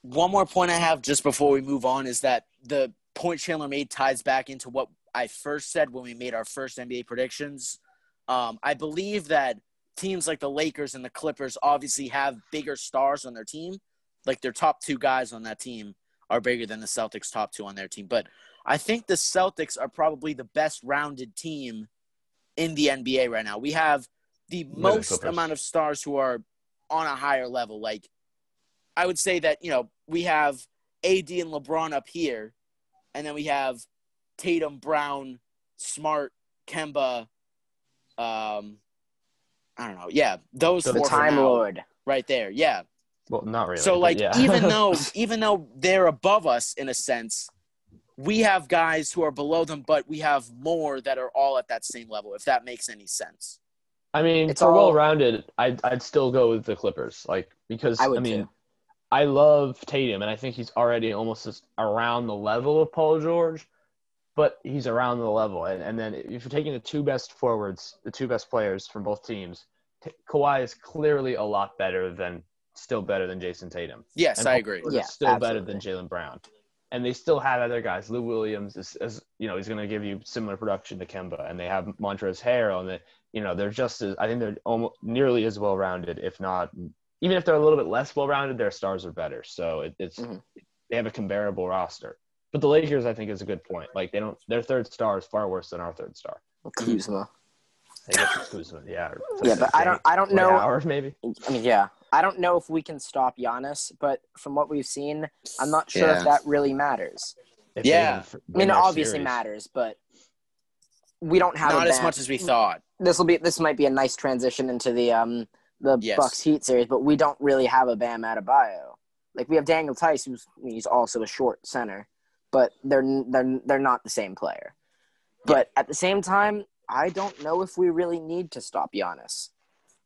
F: One more point I have just before we move on is that the point Chandler made ties back into what I first said when we made our first NBA predictions. Um, I believe that teams like the Lakers and the Clippers obviously have bigger stars on their team. Like their top two guys on that team are bigger than the Celtics' top two on their team. But I think the Celtics are probably the best rounded team in the NBA right now. We have the most amount of stars who are on a higher level. Like I would say that, you know, we have AD and LeBron up here, and then we have Tatum, Brown, Smart, Kemba, um, I don't know. Yeah, those
D: So
E: The
F: four for
E: Time
F: now,
E: Lord.
F: right there. Yeah.
D: Well, not really.
F: So like
D: yeah.
F: even though even though they're above us in a sense, we have guys who are below them, but we have more that are all at that same level. If that makes any sense.
D: I mean,
E: It's
D: for
E: all-
D: well-rounded, I'd I'd still go with the Clippers, like because
E: I
D: I, mean,
E: too.
D: I love Tatum, and I think he's already almost just around the level of Paul George, but he's around the level. And, and then if you're taking the two best forwards, the two best players from both teams, T- Kawhi is clearly a lot better than, still better than Jayson Tatum.
F: Yes,
D: And
F: I agree.
D: George
E: Yeah,
D: is still better than Jaylen Brown. And they still have other guys. Lou Williams is, is you know, he's going to give you similar production to Kemba, and they have Montrezl Harrell, and they, you know, they're just as I think they're almost nearly as well rounded, if not, even if they're a little bit less well rounded, their stars are better. So it, it's
E: Mhm.
D: they have a comparable roster. But the Lakers, I think, is a good point. Like they don't, their third star is far worse than our third star.
E: Kuzma.
D: I guess it's Kuzma, yeah.
E: Yeah, but I don't. I don't know.
D: Howard, maybe.
E: I mean, yeah, I don't know if we can stop Giannis, but from what we've seen, I'm not sure
F: Yeah.
E: if that really matters.
D: If
F: Yeah.
E: I mean, it obviously
D: series.
E: matters, but we don't have
F: Not
E: a
F: as much as we thought.
E: This will be. This might be a nice transition into the um the
F: Yes.
E: Bucks Heat series, but we don't really have a Bam Adebayo. Like we have Daniel Theis, who's he's also a short center, but they're they're they're not the same player. But at the same time, I don't know if we really need to stop Giannis.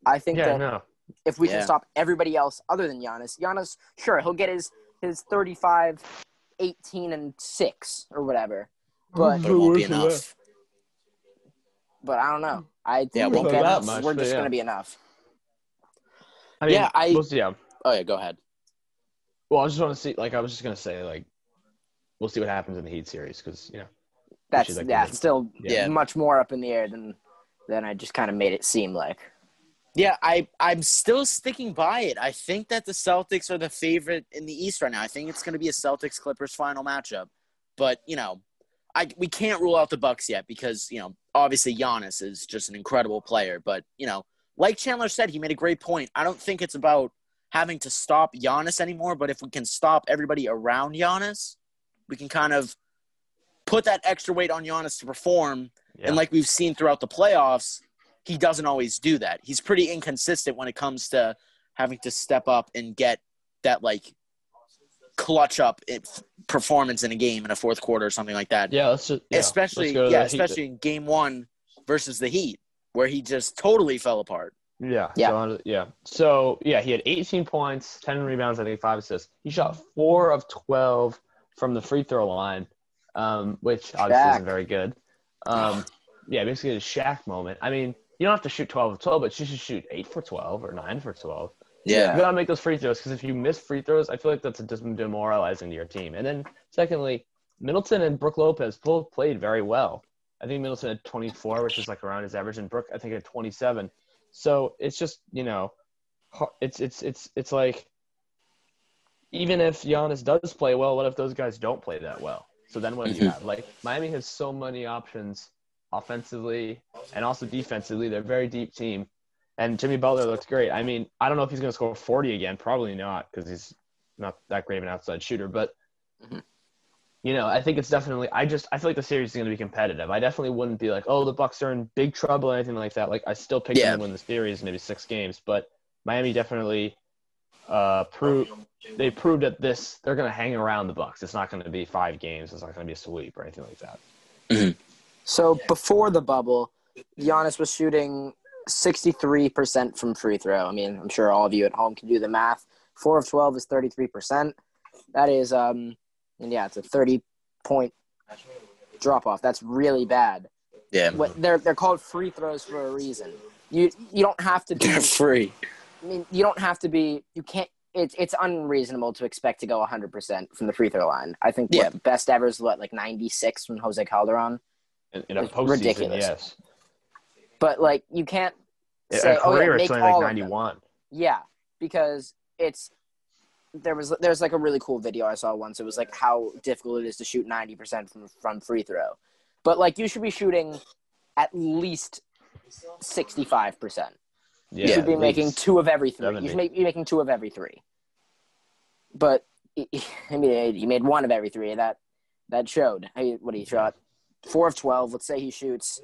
E: I think
D: Yeah,
E: that
D: no.
E: if we
F: Yeah.
E: can stop everybody else other than Giannis, Giannis, sure, he'll get his his 35, 18, and 6 or whatever. Mm-hmm. But
F: But it won't be enough.
E: but I don't know. I
F: Yeah, it
E: think
F: won't
D: be
E: that
D: that much,
E: we're just
D: yeah.
E: going to be enough.
D: I mean,
F: Yeah, I-
D: we'll see, yeah.
F: Oh yeah, go ahead.
D: Well, I just want to see. Like, I was just gonna say, like, we'll see what happens in the Heat series because you know,
E: That's
D: like,
E: yeah,
D: make-
E: still
F: Yeah.
E: much more up in the air than than I just kind of made it seem like.
F: Yeah, I I'm still sticking by it. I think that the Celtics are the favorite in the East right now. I think it's going to be a Celtics Clippers final matchup. But you know, I we can't rule out the Bucks yet because you know obviously Giannis is just an incredible player. But you know, like Chandler said, he made a great point. I don't think it's about having to stop Giannis anymore. But if we can stop everybody around Giannis, we can kind of put that extra weight on Giannis to perform
D: yeah.
F: and like we've seen throughout the playoffs, he doesn't always do that. He's pretty inconsistent when it comes to having to step up and get that like clutch up performance in a game in a fourth quarter or something like that.
D: yeah, let's just yeah,
F: especially
D: let's
F: yeah,
D: the Heat.
F: especially in game 1 versus the Heat where he just totally fell apart.
D: Yeah.
E: Yeah.
D: So, yeah. So yeah, he had 18 points, 10 rebounds, I think five assists. He shot four of 12 from the free throw line, um, which obviously
E: Shaq.
D: isn't very good. Um, yeah, basically a Shaq moment. I mean, you don't have to shoot 12 of 12, but you should shoot eight for 12 or nine for 12. You gotta make those free throws because if you miss free throws, I feel like that's just demoralizing to your team. And then secondly, Middleton and Brook Lopez both played very well. I think Middleton had 24, which is like around his average, and Brook I think had 27. So it's just you know, it's it's it's it's like even if Giannis does play well, what if those guys don't play that well? So then what do you
F: Mhm.
D: have? Like Miami has so many options offensively and also defensively. They're a very deep team. And Jimmy Butler looks great. I mean, I don't know if he's going to score 40 again. Probably not because he's not that great of an outside shooter. But,
E: Mhm.
D: you know, I think it's definitely, I just, I feel like the series is going to be competitive. I definitely wouldn't be like, oh, the Bucks are in big trouble or anything like that. Like, I still pick
F: Yeah.
D: them to win the series, maybe six games. But Miami definitely uh, proved, they proved that this, they're going to hang around the Bucks. It's not going to be five games. It's not going to be a sweep or anything like that.
E: So before the bubble, Giannis was shooting 63% from free throw. I mean, I'm sure all of you at home can do the math. 4 of 12 is 33%. That is um and yeah, it's a 30 point drop off. That's really bad.
F: Yeah.
E: What they're they're called free throws for a reason. You you don't have to be
F: They're free.
E: I mean, you don't have to be. You can't. It's it's unreasonable to expect to go 100 percent from the free throw line. I think
F: Yeah.
E: what the best ever is what like 96 from Jose Calderon.
D: In, in a postseason,
E: ridiculous.
D: yes.
E: But like you can't
D: In
E: say,
D: a
E: oh
D: career,
E: yeah,
D: it's only like
E: all of them.
D: 91.
E: Yeah, because it's there was there's like a really cool video I saw once. It was like how difficult it is to shoot 90 percent from from free throw, but like you should be shooting at least 65 percent.
D: Yeah,
E: you should be making two of every three. You should make, be making two of every three. But he- I mean, he made one of every three. That that showed. Hey, what he shot four of twelve. Let's say he shoots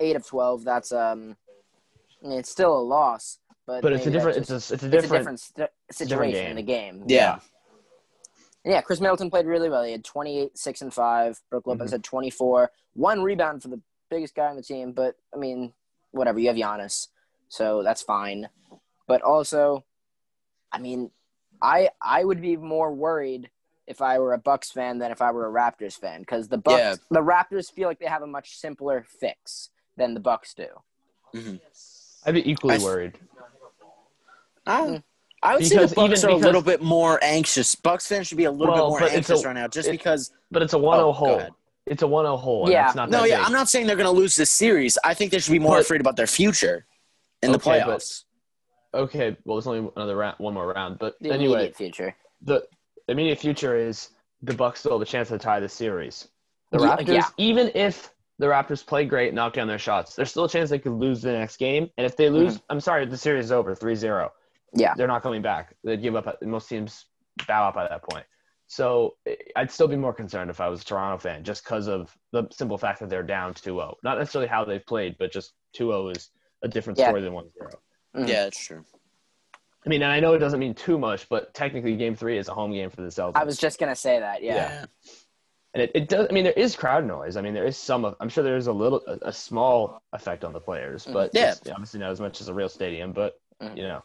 E: eight of twelve. That's um, I mean, it's still a loss. But
D: But it's a different.
E: that's
D: It's
E: just-
D: a, it's a
E: it's a
D: different.
E: different st-
D: different
E: situation
D: game.
E: in the game.
F: Yeah.
E: Yeah, Khris Middleton played really well. He had 28, 6, and 5. Brook Lopez
D: Mhm.
E: had 24. One rebound for the biggest guy on the team, but, I mean, whatever. You have Giannis, so that's fine. But also, I mean, I I would be more worried if I were a Bucks fan than if I were a Raptors fan because the Bucks
F: Yeah.
E: the Raptors feel like they have a much simpler fix than the Bucks do. Mm-hmm.
D: I'd be equally
F: I-
D: worried.
F: I, I would say
D: Because
F: the Bucks
D: even
F: are a little bit more anxious. Bucks fans should be a little
D: Well,
F: bit more anxious
D: a-
F: right now, just
D: it-
F: because.
D: But it's a 1 0
F: Oh, oh
D: hole. It's a 1 0 hole. and
E: Yeah.
D: That's not
F: No, yeah,
D: big.
F: I'm not saying they're going to lose this series. I think they should be more
D: But-
F: afraid about their future in the
D: Okay, but-
F: playoffs.
D: Okay, well, there's only another round, one more round. But
E: The
D: anyway,
E: immediate future.
D: the immediate future is the Bucks still have a chance to tie the series. The Raptors,
E: yeah.
D: even if the Raptors play great, and knock down their shots, there's still a chance they could lose the next game. And if they lose, I'm sorry, the series is over 3 0.
E: Mm-hmm. Yeah.
D: They're not coming back. They'd give up. Most teams bow out by that point. So I'd still be more concerned if I was a Toronto fan just because of the simple fact that they're down 2 0. Not necessarily how they've played, but just 2 0 is a different
E: Yeah.
D: story than 1 0.
E: Mhm.
F: Yeah, it's true.
D: I mean, and I know it doesn't mean too much, but technically, game three is a home game for the Celtics.
E: I was just gonna say that. Yeah.
D: Yeah. and it, it does. I mean, there is crowd noise. I mean, there is some. of- I'm sure there is a little, a, a small effect on the players, but
F: Yeah.
D: obviously not as much as a real stadium. But
E: Mhm.
D: you know,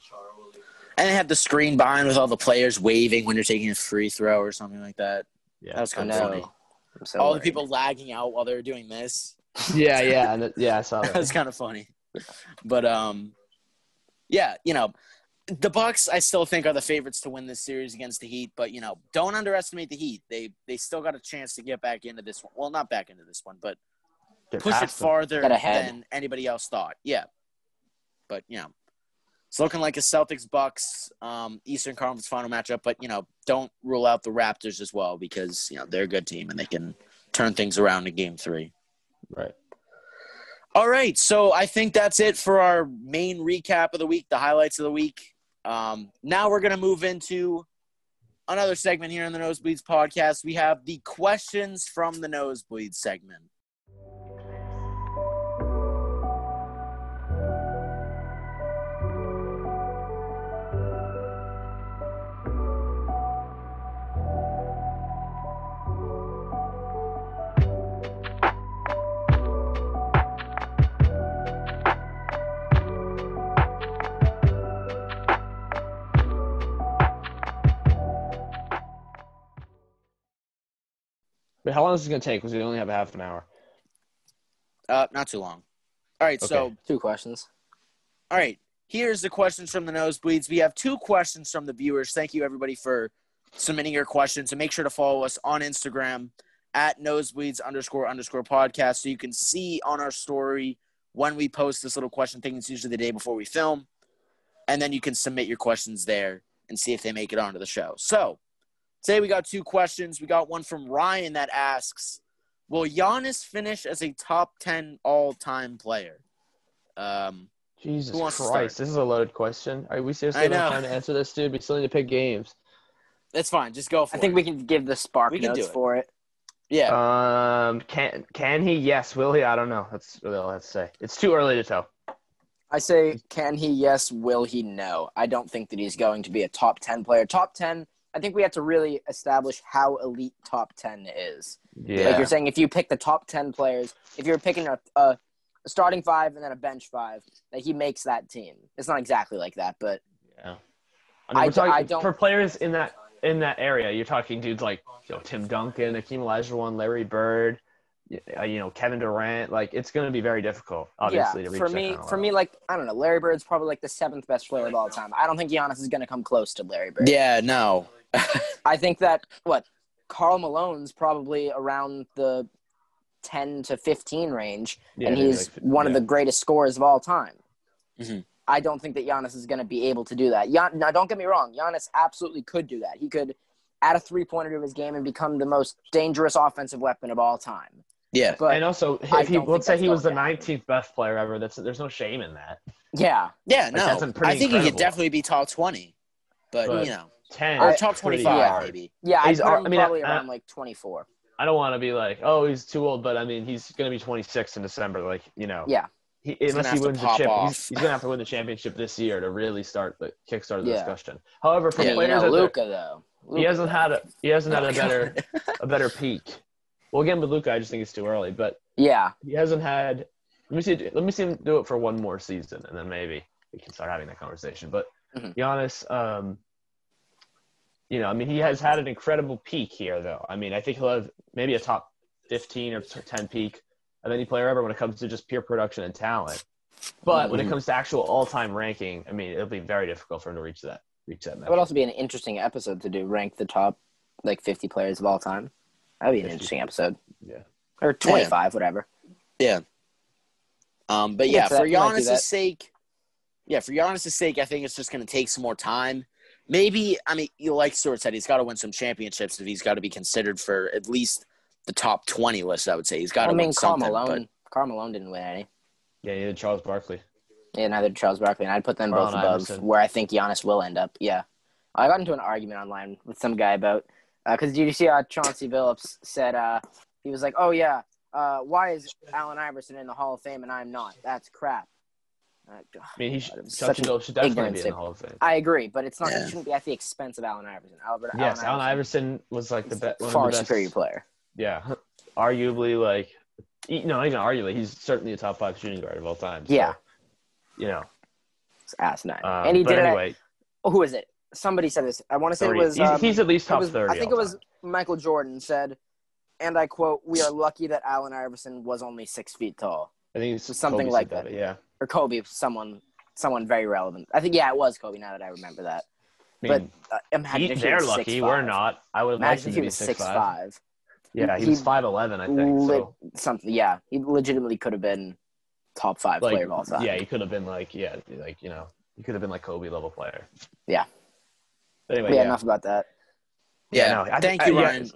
F: And they have the screen behind with all the players waving when you're taking a free throw or something like that.
D: yeah,
F: That was kind of funny.
E: I'm so
F: all the people lagging out while they were doing this.
D: yeah, yeah, and it, yeah. I saw
F: That
D: that.
F: was kind of funny. But um, yeah, you know, the Bucks I still think are the favorites to win this series against the Heat. But you know, don't underestimate the Heat. They they still got a chance to get back into this one. Well, not back into this one, but
D: Get
F: push it
D: them.
F: farther than anybody else thought. Yeah, but you know, it's looking like a Celtics Bucks um, Eastern Conference final matchup. But you know, don't rule out the Raptors as well because you know they're a good team and they can turn things around in Game Three.
D: Right.
F: All right, so I think that's it for our main recap of the week, the highlights of the week. Um, now we're gonna move into another segment here on the Nosebleeds podcast. We have the questions from the Nosebleeds segment.
D: But how long is this gonna take? Because we only have a half an hour.
F: Uh, not too long. All right, so
E: Two questions.
F: all right, here's the questions from the Nosebleeds. We have two questions from the viewers. Thank you everybody for submitting your questions, and make sure to follow us on Instagram at Nosebleeds underscore underscore podcast so you can see on our story when we post this little question thing. It's usually the day before we film, and then you can submit your questions there and see if they make it onto the show. So today we got two questions. We got one from Ryan that asks, "Will Giannis finish as a top ten all time player?" Um,
D: Jesus
F: Who wants to
D: Christ,
F: start?
D: this is a loaded question. Are we seriously not trying to answer this, dude? We still need to pick games.
F: that's fine. Just go for
E: I
F: it.
E: think we can give the spark
F: We can do
E: notes
F: it.
E: for it.
F: yeah.
D: Um, can can he? Yes. Will he? I don't know. That's really all I have to say. It's too early to tell.
E: I say, can he? Yes. Will he? No. I don't think that he's going to be a top 10 player. Top 10, I think we have to really establish how elite top 10 is.
D: Yeah.
E: Like you're saying, if you pick the top 10 players, if you're picking a, a, a starting five and then a bench five, that he makes that team. It's not exactly like that, but
D: Yeah. I mean,
E: I
D: talking,
E: I don't-
D: for players in that in that area. You're talking dudes like you know, Tim Duncan, Hakeem Olajuwon, Larry Bird, uh, you know Kevin Durant. Like it's going to be very difficult, obviously,
E: yeah,
D: to reach
E: for
D: that
E: me,
D: kind of
E: for
D: level.
E: me, like I don't know, Larry Bird's probably like the seventh best player of all time. I don't think Giannis is going to come close to Larry Bird.
F: Yeah. No.
E: I think that what Karl Malone's probably around the ten to fifteen range,
D: Yeah,
E: and he's
D: like-
E: one of the greatest scorers of all time.
F: Mhm.
E: I don't think that Giannis is going to be able to do that. Gian- now, don't get me wrong, Giannis absolutely could do that. He could add a three pointer to his game and become the most dangerous offensive weapon of all time.
F: Yeah.
E: But
D: and also, if he
E: don't
D: let's say he was the
E: going to happen.
D: 19th best player ever, that's there's no shame in that.
E: yeah,
F: Yeah. No.
D: that's pretty
F: I think he could definitely be top twenty, but,
D: But-
F: you know,
D: Ten
F: or top twenty-five maybe.
E: yeah, I
D: He's
E: put him
D: I mean,
E: probably
D: I-
E: around like twenty four.
D: I don't want to be like, oh, he's too old, but I mean, he's going to be 26 in December. Like, you know,
E: Yeah.
D: he, unless he wins the
F: pop
D: chip, he's, he's going to have to win the championship this year to really start the kickstart the
E: Yeah.
D: discussion. However, for
F: Yeah,
E: you
D: players,
E: know,
D: that are-
E: Luka though.
D: he hasn't had a he hasn't had a better a better peak. Well, again with Luka, I just think it's too early, but
E: Yeah,
D: he hasn't had. Let me see. Let me see him do it for one more season, and then maybe we can start having that conversation. But
E: Mhm.
D: Giannis, um, you know, I mean, he has had an incredible peak here, though. I mean, I think he'll have maybe a top 15 or 10 peak of any player ever when it comes to just pure production and talent. But when it comes to actual all-time ranking, I mean, it'll be very difficult for him to reach that. Reach that.
E: It would also be an interesting episode to do rank the top like 50 players of all time. That'd be an
D: 50.
E: interesting episode.
D: Yeah.
E: Or 25, whatever. Yeah.
F: Um, but
E: Yeah,
F: yeah,
E: so
F: for
E: that- you might do that.
F: Giannis' sake, yeah, for Giannis' sake, I think it's just going to take some more time. Maybe, I mean, you like Stuart said, he's got to win some championships if he's got to be considered for at least the top 20 list, I would say. He's got to
E: I mean,
F: win
E: Karl
F: something.
E: Malone. Karl Malone didn't win any.
D: Yeah, you did Charles Barkley.
E: Yeah, neither did Charles Barkley, and I'd put them both above
D: Iverson.
E: where I think Giannis will end up. Yeah, I got into an argument online with some guy about because did you see how Chauncey Billups said uh, he was like, "Oh yeah, uh, why is Allen Iverson in the Hall of Fame and I'm not? That's crap." Uh,
D: I mean, he should,
E: That was such an
D: Billups should definitely
E: ignorant
D: be in the. Hall of Fame.
E: I agree, but it's not.
F: Yeah.
E: It shouldn't be at the expense of Allen Iverson. Albert,
D: Yes, Allen Iverson was like the best.
E: far superior player.
D: Yeah, arguably, like, no, not even arguably, he's certainly a top five shooting guard of all time. So,
E: Yeah.
D: you know.
E: It's asinine,
D: Um,
E: and he
D: but
E: did it. At, oh, who is it? Somebody said this. I want to say it was.
D: he's,
E: um,
D: he's at least top
E: was-
D: thirty.
E: I think it was
D: time.
E: Michael Jordan said, and I quote, "We are lucky that Allen Iverson was only six feet tall."
D: I think it's
E: something
D: Kobe
E: like
D: said
E: that.
D: Yeah,
E: Or Kobe, someone, someone very relevant. I think yeah, it was Kobe. Now that I remember that,
D: I
E: but
D: mean,
E: uh, imagine
D: he-
E: if he
D: they're
E: was
D: lucky.
E: 6'5".
D: We're not. I would like
E: Imagine
D: him
E: if he was
D: six five.
E: five.
D: Yeah, he
E: He-
D: was five eleven, I think. So
E: something. Yeah, he legitimately could have been top five
D: like,
E: player of all time.
D: yeah, he could have been like, yeah, like you know, he could have been like Kobe level player.
E: Yeah.
D: But anyway,
E: But yeah,
D: yeah.
E: enough about that.
F: Yeah,
D: no, I think-
F: thank you,
D: I- yeah,
F: Ryan.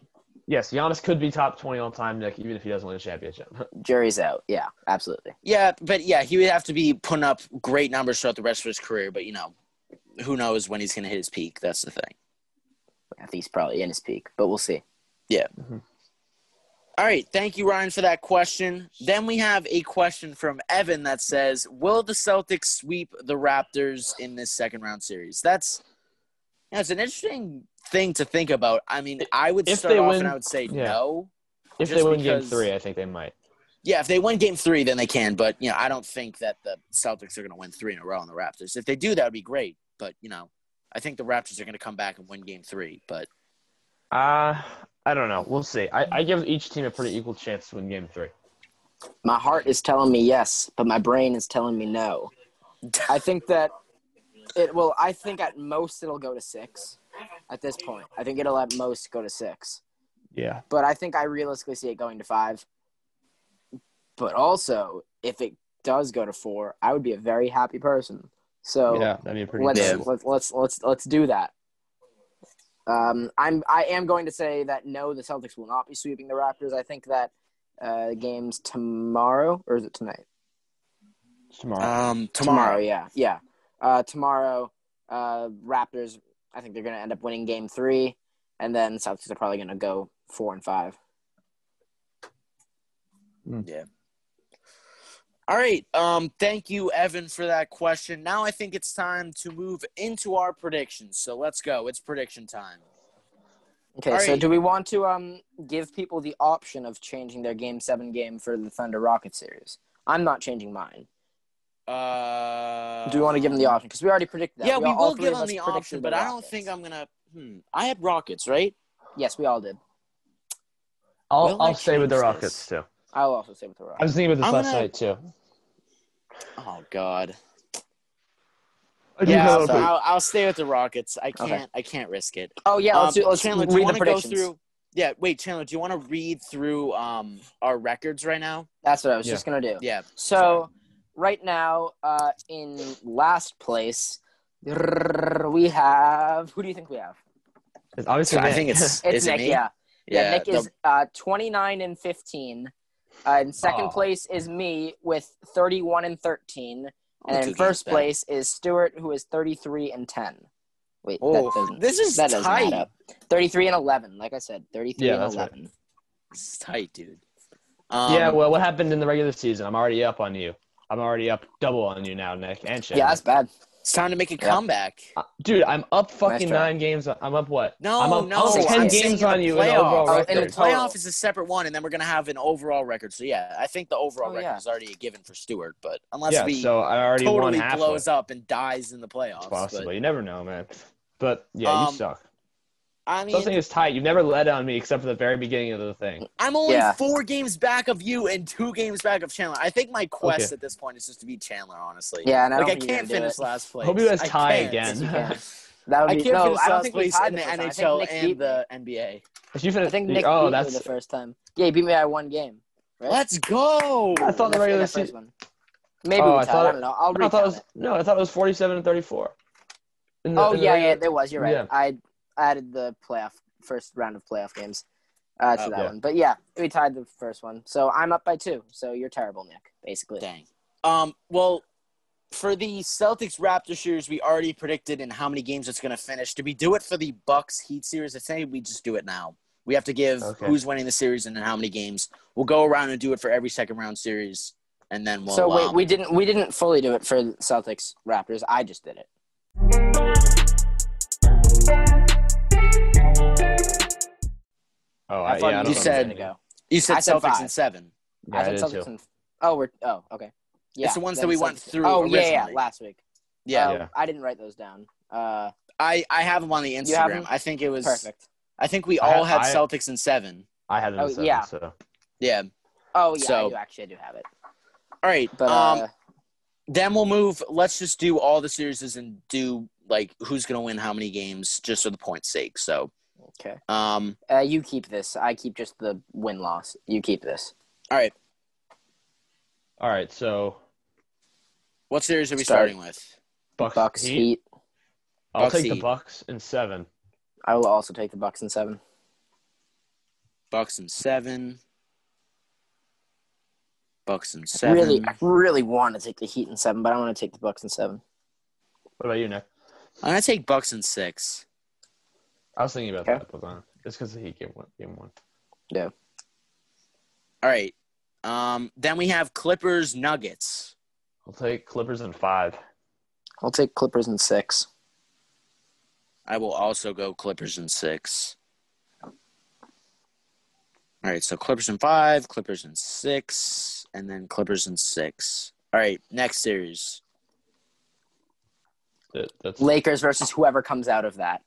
D: Yes, Giannis could be top twenty all time, Nick, even if he doesn't win a championship.
E: Jerry's out. Yeah, absolutely.
F: Yeah, but yeah, he would have to be putting up great numbers throughout the rest of his career. But you know, who knows when he's going to hit his peak? That's the thing.
E: I think he's probably in his peak, but we'll see. Yeah. Mm-hmm.
F: All right, thank you, Ryan, for that question. Then we have a question from Evan that says, "Will the Celtics sweep the Raptors in this second round series?" That's that's an interesting thing to think about. I mean, I would
D: If
F: start
D: they
F: off
D: win-
F: and I would say
D: yeah.
F: no.
D: if they win
F: because-
D: game three, I think they might.
F: Yeah, if they win Game Three, then they can. But you know, I don't think that the Celtics are going to win three in a row on the Raptors. If they do, that would be great. But you know, I think the Raptors are going to come back and win Game Three. But
D: Uh I don't know. We'll see. I, I give each team a pretty equal chance to win game three.
E: My heart is telling me yes, but my brain is telling me no. I think that it will. I think at most it'll go to six. At this point, I think it'll at most go to six.
D: Yeah.
E: But I think I realistically see it going to five. But also, if it does go to four, I would be a very happy person. So
D: yeah, that'd be pretty
E: let's,
F: Yeah.
E: let's let's let's let's do that. Um, I'm I am going to say that no, the Celtics will not be sweeping the Raptors. I think that uh, the game's tomorrow or is it tonight?
D: tomorrow.
F: um,
E: Tomorrow, yeah, yeah. Uh, tomorrow, uh, Raptors. I think they're going to end up winning Game Three, and then Celtics are probably going to go four and five. Yeah.
F: All right. Um, thank you, Evan, for that question. Now I think it's time to move into our predictions. So let's go. It's prediction time.
E: Okay,
F: All
E: so
F: right.
E: do we want to um give people the option of changing their Game Seven game for the Thunder Rocket series? I'm not changing mine.
F: Uh,
E: Do we want to give them the option? Because we already predicted that.
F: Yeah, we
E: all- all
F: will give
E: of
F: them the
E: predicted
F: option,
E: the
F: but I don't think I'm gonna. Hmm. I had Rockets, right?
E: Yes, we all did.
D: I'll
F: will I
D: I'll stay with the Rockets
F: this?
D: too.
E: I'll also stay with the Rockets.
D: I was thinking about this
F: I'm
D: last
F: gonna-
D: night too.
F: Oh God.
D: I
F: Yeah, so I'll, I'll stay with the Rockets. I can't. I can't risk it.
E: Oh yeah, let's
F: Um,
E: do. Let's
F: Chandler, do you
E: the
F: want to go
E: predictions.
F: through? Yeah, wait, Chandler. Do you want to read through um our records right now?
E: That's what I was
D: Yeah.
E: just gonna do.
F: Yeah.
E: So right now, uh, in last place, we have. Who do you think we have?
D: It's obviously,
F: I
D: Nick.
F: think it's
E: It's
F: is it
E: Nick.
F: me?
E: Yeah. Yeah. Nick
F: the-
E: is uh, 29 and 15. Uh, in second
D: Aw.
E: place is me with 31 and 13.
F: only
E: And
F: two
E: in first
F: back.
E: place is Stuart, who is 33 and 10. Wait,
F: Oh,
E: doesn't.
F: this is
E: that doesn't add
F: tight.
E: up. 33 and 11. Like I said, 33
D: Yeah,
E: and
D: that's right.
E: 11.
F: This is tight, dude. Um,
D: yeah, well, what happened in the regular season? I'm already up on you. I'm already up double on you now, Nick and Shane.
E: Yeah, that's bad.
F: it's time to make a
E: Yeah.
F: comeback.
D: Uh, Dude, I'm up fucking
E: try.
D: nine games. I'm up what?
F: No,
D: I'm up,
F: no,
D: I'm up
E: I'm
D: ten games on you in
F: playoffs.
D: overall
E: Oh, in the
F: Playoff is a separate one, and then we're gonna have an overall record. So yeah, I think the overall
E: Oh,
F: record
E: yeah.
F: is already a given for Stewart. But unless
D: yeah,
F: we
D: so I already
F: totally
D: half.
F: blows up and dies in the playoffs,
D: Possibly,
F: but
D: you never know, man. But yeah,
F: Um,
D: you suck.
F: I mean,
D: Something is tight. You've never led on me except for the very beginning of the thing.
F: I'm only
E: Yeah.
F: four games back of you and two games back of Chandler. I think my quest
D: Okay.
F: at this point is just to beat Chandler, honestly.
E: Yeah, and I
F: like
E: don't
F: I can't finish last place.
D: Hope you guys tie again.
E: That would
F: I can't
E: no.
F: finish
E: I don't
F: last
E: think we
F: place
E: tied
F: in the
E: first time. I
F: NHL and the NBA.
D: If you
E: I think Nick
D: oh,
E: beat
D: that's
E: me the first time. Yeah, he beat me by one game. Right?
F: Let's go.
D: I thought the regular
E: in first
D: season.
E: one. Maybe
D: Oh,
E: we
D: I
E: tied.
D: thought
E: I don't know. I'll
D: I thought it was
E: it.
D: no. I thought it was forty-seven and thirty-four. In the-
E: Oh yeah,
D: regular-
E: yeah, there was. You're right.
D: Yeah.
E: I added the playoff first round of playoff games uh, to
F: Oh,
E: that
D: yeah.
E: one. But yeah, we tied the first one. So I'm up by two. So you're terrible, Nick. Basically.
F: Dang. Um. Well, for the Celtics Raptor series, we already predicted in how many games it's going to finish. Did we do it for the Bucks Heat series? I say we just do it now. We have to give
D: Okay.
F: who's winning the series and in how many games. We'll go around and do it for every second round series, and then we'll.
E: so wait,
F: um,
E: we didn't we didn't fully do it for Celtics Raptors. I just did it.
D: Oh,
E: I
D: I,
E: thought
D: yeah, I
E: you
D: don't
F: You said-
E: minute.
F: You said
E: I said
F: Celtics
E: five.
F: in seven.
D: Yeah, I
E: I
D: did
E: said
D: too.
E: Celtics. And, oh, we're oh okay. Yeah, it's
F: the ones that we went through
E: Oh yeah, yeah, last week.
F: Yeah,
E: Uh,
D: Yeah.
E: I didn't write those down. Uh,
F: I I have them on the
E: have
F: Instagram.
E: them?
F: I think it was
E: perfect.
F: I think we
D: I
F: all
D: ha-
F: had
D: I-
F: Celtics in seven.
D: I had it in
E: Oh,
D: seven,
E: yeah.
D: so
F: Yeah.
E: Oh yeah,
F: So-
E: I do actually I do have it.
F: All right.
E: But
F: um,
E: uh,
F: then we'll move. Let's just do all the series and do like who's gonna win how many games, just for the point's sake. So,
E: okay.
F: um,
E: Uh, you keep this. I keep just the win loss. You keep this.
F: all right.
D: all right. So
F: What series are we
E: Start.
F: starting with?
D: Bucks,
E: Bucks
D: Heat.
E: Heat.
D: I'll
F: Bucks,
D: take the Bucks in seven.
E: I will also take the Bucks in seven.
F: Bucks and seven. Bucks and
E: I
F: seven.
E: Really, I really want to take the Heat in seven, but I want to take the Bucks in seven.
D: What about you, Nick?
F: I'm gonna take Bucks and six.
D: I was thinking about
E: Okay.
D: that, but uh, it's because he gave one. Game one.
E: Yeah.
F: All right. Um, then we have Clippers Nuggets.
D: I'll take Clippers in five.
E: I'll take Clippers in six.
F: I will also go Clippers in six. All right, so Clippers in five, Clippers in six, and then Clippers in six. All right, next series.
D: That, that's
E: Lakers versus whoever comes out of that.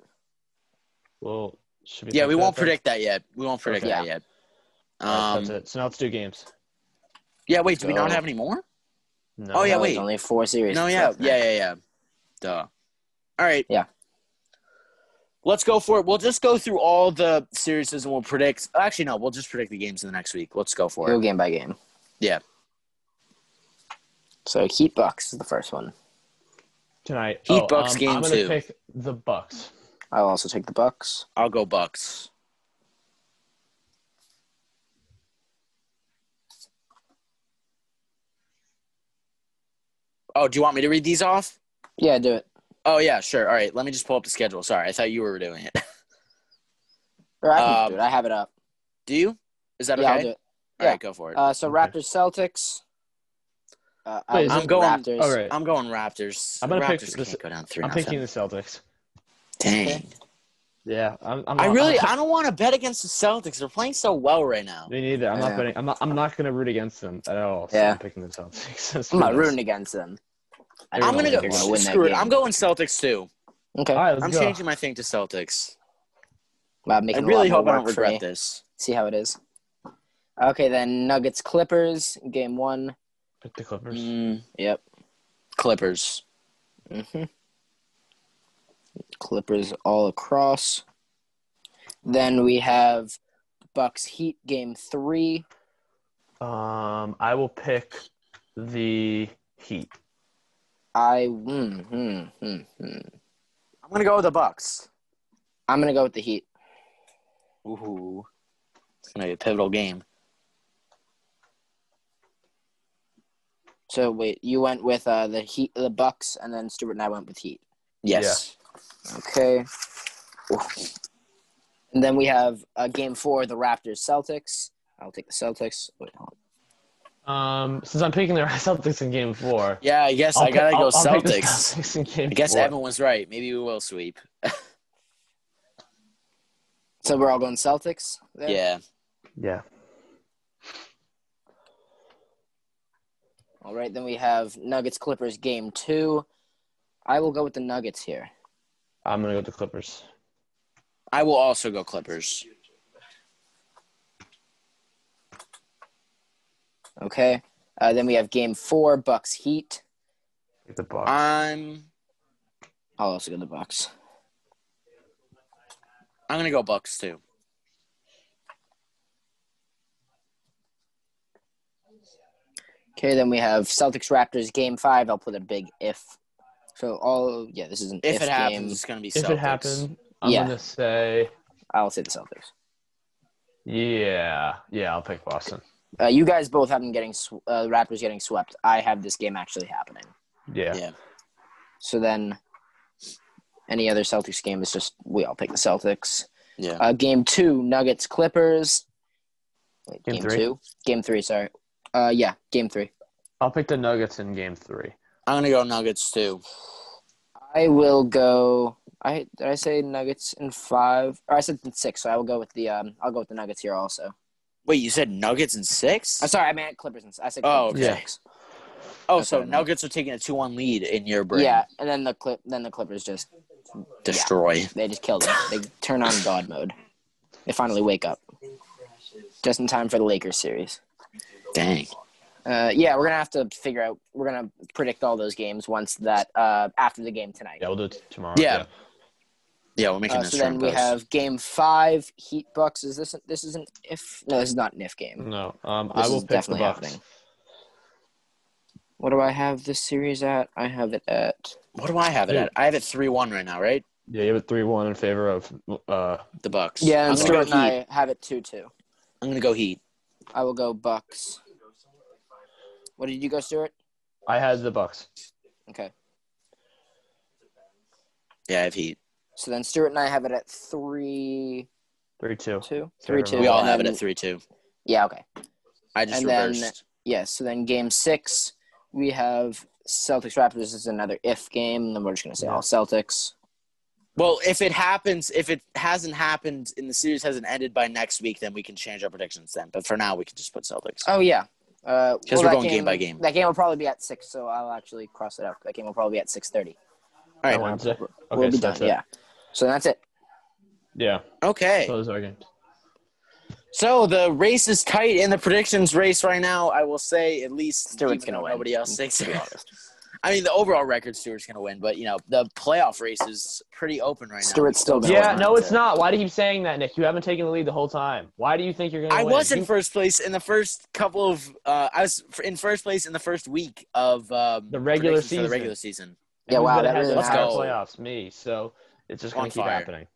D: Well. Should we
F: Yeah, we won't
D: then?
F: predict that yet. We won't predict
D: Okay.
F: that yet.
D: All right,
F: Um,
D: that's it. So now let's do games.
F: yeah, wait, do we not have any more?
D: No.
F: Oh, yeah,
E: No,
F: wait.
E: only four series.
F: No, yeah, yeah, yeah, yeah. Duh. All right.
E: Yeah.
F: Let's go for it. We'll just go through all the series and we'll predict. Actually, no, we'll just predict the games in the next week. Let's go for
E: Go
F: it.
E: game by game.
F: Yeah.
E: So Heat Bucks is the first one.
D: tonight.
F: Heat
D: oh,
F: Bucks
D: um,
F: game
D: I'm gonna
F: two.
D: pick the Bucks.
E: I'll also take the Bucks.
F: I'll go Bucks. Oh, do you want me to read these off?
E: Yeah, do it.
F: Oh yeah, sure. All right, let me just pull up the schedule. Sorry, I thought you were doing it.
E: Or I can
F: Um,
E: do it. I have it up.
F: do you? Is that
E: Yeah,
F: okay?
E: I'll do it.
F: All right, go for it.
E: Uh, so
D: Okay.
E: Raptors Celtics. Uh,
D: Wait,
F: I'm going-
E: Raptors.
D: All right.
F: I'm going Raptors.
D: I'm gonna
F: the
D: pick
F: Raptors
D: this-
F: can't go down 3
D: I'm
F: nothing.
D: picking the Celtics.
F: Dang.
D: Yeah, I'm. I'm
F: I really,
D: I'm,
F: I don't want to bet against the Celtics. They're playing so well right now.
D: me neither. I'm
E: Yeah.
D: not betting. I'm not. I'm not gonna root against them at all. So
E: Yeah.
D: I'm picking the Celtics.
E: I'm not rooting against them. I
F: I'm
E: don't
F: gonna go.
E: gonna win that
F: Screw it.
E: game.
F: I'm going Celtics too.
E: Okay.
D: All right,
F: I'm
D: go.
F: changing my thing to Celtics.
E: Wow,
F: I
E: making
F: really
E: a
F: hope I don't regret
E: me.
F: this.
E: See how it is. Okay, then Nuggets Clippers game one.
D: Pick the Clippers.
F: Mm,
E: Yep.
F: Clippers.
E: hmm Clippers all across. Then we have Bucks Heat game three.
D: Um, I will pick the Heat.
E: I mm, hmm, hmm, hmm.
F: I'm gonna go with the Bucks.
E: I'm gonna go with the Heat.
F: Ooh, it's gonna be a pivotal game.
E: So wait, you went with uh, the Heat, the Bucks, and then Stuart and I went with Heat.
F: Yes.
E: Okay. And then we have uh, game four, the Raptors Celtics. I'll take the Celtics. Wait, hold
D: Um, since I'm picking the Celtics in Game Four,
F: Yeah, I guess
D: I'll
F: I gotta
D: pick-
F: go
D: I'll- I'll
F: Celtics.
D: Celtics in Game
F: I guess
D: Four.
F: Evan was right. Maybe we will sweep.
E: So we're all going Celtics. There?
F: Yeah.
D: Yeah.
E: All right. Then we have Nuggets Clippers game two. I will go with the Nuggets here.
D: I'm gonna go with the Clippers.
F: I will also go Clippers.
E: Okay. Uh, then we have game four, Bucks Heat.
D: The Bucks.
F: I'm
E: I'll also go the Bucks.
F: I'm gonna go Bucks too.
E: Okay, then we have Celtics Raptors game five. I'll put a big if. So all yeah, this is an
F: If,
E: if,
F: it happens,
E: game.
F: it's gonna be Celtics.
D: if
F: Celtics.
D: it happened, I'm
E: Yeah.
D: gonna say
E: I'll say the Celtics.
D: yeah, yeah. I'll pick Boston.
E: Uh, you guys both have them getting sw- uh, Raptors getting swept. I have this game actually happening.
D: Yeah.
F: Yeah.
E: So then, any other Celtics game is just we all pick the Celtics.
F: Yeah.
E: Uh, game two, Nuggets Clippers. Wait,
D: Game
E: game,
D: three?
E: two, game three. Sorry. Uh, yeah, game three.
D: I'll pick the Nuggets in Game Three.
F: I'm gonna go Nuggets too.
E: I will go. I did I say Nuggets in five? Or I said in six. So I will go with the. Um, I'll go with the Nuggets here also.
F: Wait, you said Nuggets in six?
E: I'm sorry, I meant Clippers. In, I said
F: Oh,
E: Clippers
D: okay.
E: six.
F: oh,
E: that's
F: so
E: what I meant.
F: Nuggets are taking a two-one lead in your brain.
E: Yeah, and then the clip. Then the Clippers just
F: Destroy.
E: they just killed them. They turn on God mode. They finally wake up. Just in time for the Lakers series.
F: Dang.
E: Uh, yeah, we're gonna have to figure out. We're gonna predict all those games once that uh, after the game tonight.
D: Yeah, we'll do it tomorrow.
F: Yeah. Yeah, we're making
E: Uh,
F: this
E: so then we have game five, Heat Bucks. Is this this is an if? No, this is not an if game.
D: No, um,
E: This
D: I will
E: is
D: pick the
E: definitely
D: Bucks.
E: happening. What do I have this series at? I have it at.
F: What do I have it
D: Dude.
F: at? I have it three-one right now, right?
D: Yeah, you have it three-one in favor of. Uh,
F: The Bucks.
E: Yeah,
F: I'm
E: and
F: gonna go
E: Stuart and
F: Heat.
E: I have it two two.
F: I'm gonna go Heat.
E: I will go Bucks. What did you go, Stuart?
D: I had the Bucks.
E: Okay,
F: Yeah, I have Heat.
E: so then Stuart and I have it at three
D: Three-two.
E: two, three two.
F: We all have it at three-two.
E: Yeah, okay.
F: I just
E: And then-
F: reversed.
E: Yeah, so then game six, we have Celtics Raptors is another if game, and then we're just gonna say
D: Yeah.
E: all Celtics.
F: Well, if it happens, if it hasn't happened and the series hasn't ended by next week, then we can change our predictions then. But for now, we can just put Celtics.
E: Oh yeah, Uh, because
F: Because we're going game by game.
E: That game will probably be at six, so I'll actually cross it out. That game will probably be at six thirty.
F: All
D: On
F: right.
D: Wednesday.
E: we'll
D: Okay,
E: be
D: so
E: done.
D: that's.
E: Yeah. So that's it.
D: Yeah.
F: Okay.
D: Those are games.
F: So the race is tight in the predictions race right now. I will say at least
E: Stewart's gonna win.
F: Nobody else thinks.
E: To be honest.
F: I mean, the overall record, Stewart's going to win, but you know the playoff race is pretty open right now.
E: Stewart's still gonna
D: Yeah,
E: win.
D: no, it's not. Why do you keep saying that, Nick? You haven't taken the lead the whole time. Why do you think you're gonna?
F: I
D: win?
F: was in
D: You-
F: first place in the first couple of. Uh, I was in first place in the first week of um,
D: The regular
F: predictions for the
D: season.
F: regular season.
E: Yeah,
D: who's
E: wow,
D: gonna
E: that really
F: Let's go.
D: playoffs. Me. So it's just gonna keep
F: fire.
D: happening.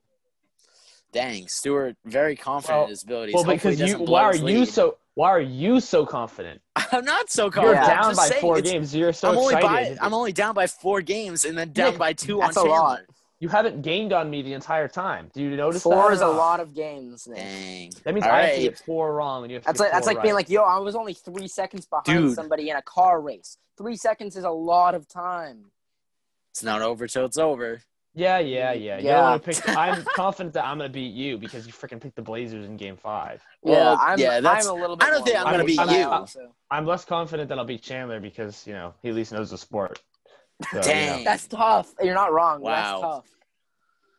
F: Dang, Stewart, very confident
D: Well-
F: in his abilities.
D: Well,
F: Hopefully
D: because you. Why are
F: his
D: you so? Why are you so confident?
F: I'm not so confident.
D: You're
F: confident.
D: Down by
F: saying,
D: four games. You're so
F: I'm only
D: excited.
F: by I'm only down by four games and then down
D: Nick,
F: by two
E: that's
F: on
E: a
F: Chandler.
E: lot.
D: You haven't gained on me the entire time. Do you notice that?
E: Four
D: or
E: is a lot of games. Nick.
F: Dang.
D: That means
F: All
D: I have to get four wrong, and you have to
E: That's
D: get
E: like that's
D: four
E: like being like, yo, I was only three seconds behind
F: Dude.
E: somebody in a car race. Three seconds is a lot of time.
F: It's not over till it's over.
D: Yeah, yeah, yeah. You
E: Yeah.
D: don't want to pick. I'm confident that I'm gonna beat you because you freaking picked the Blazers in Game Five.
F: Well,
E: yeah, I'm,
F: yeah, that's-
E: I'm a little bit.
F: I don't think I'm
D: gonna
E: worried
D: beat
E: about
D: you.
E: that also.
D: I'm less confident that I'll beat Chandler because you know he at least knows the sport. So, you
F: Dang.
D: know.
E: That's tough. You're not wrong.
F: Wow.
E: That's tough.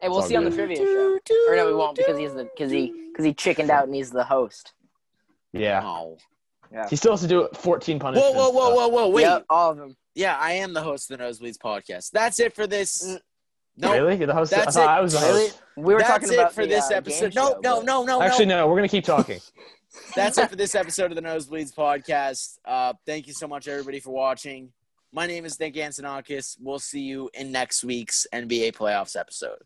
E: Hey, we'll
D: It's all
E: see on the trivia show. Or no, we won't because he's the because he because he chickened out and he's the host.
D: Yeah.
F: Oh.
D: He still has to do 14
F: Whoa,
D: punishments.
F: whoa, whoa,
D: so-
F: whoa, whoa! Wait.
E: Yep, all of them.
F: Yeah, I am the host of the Nosebleeds podcast. That's it for this.
E: Mm.
F: No,
D: Really? You're the host?
F: That's
D: I
F: it.
D: I was the
E: Really?
D: host.
E: We were
F: that's
E: talking
F: it
E: about
F: for
E: the,
F: this
E: uh,
F: episode. No,
E: show,
F: no,
E: but-
F: no, no,
D: Actually,
F: no.
D: no. We're gonna keep talking.
F: That's it for this episode of the Nosebleeds podcast. Uh, thank you so much, everybody, for watching. My name is Nick Antonakis. We'll see you in next week's NBA playoffs episode.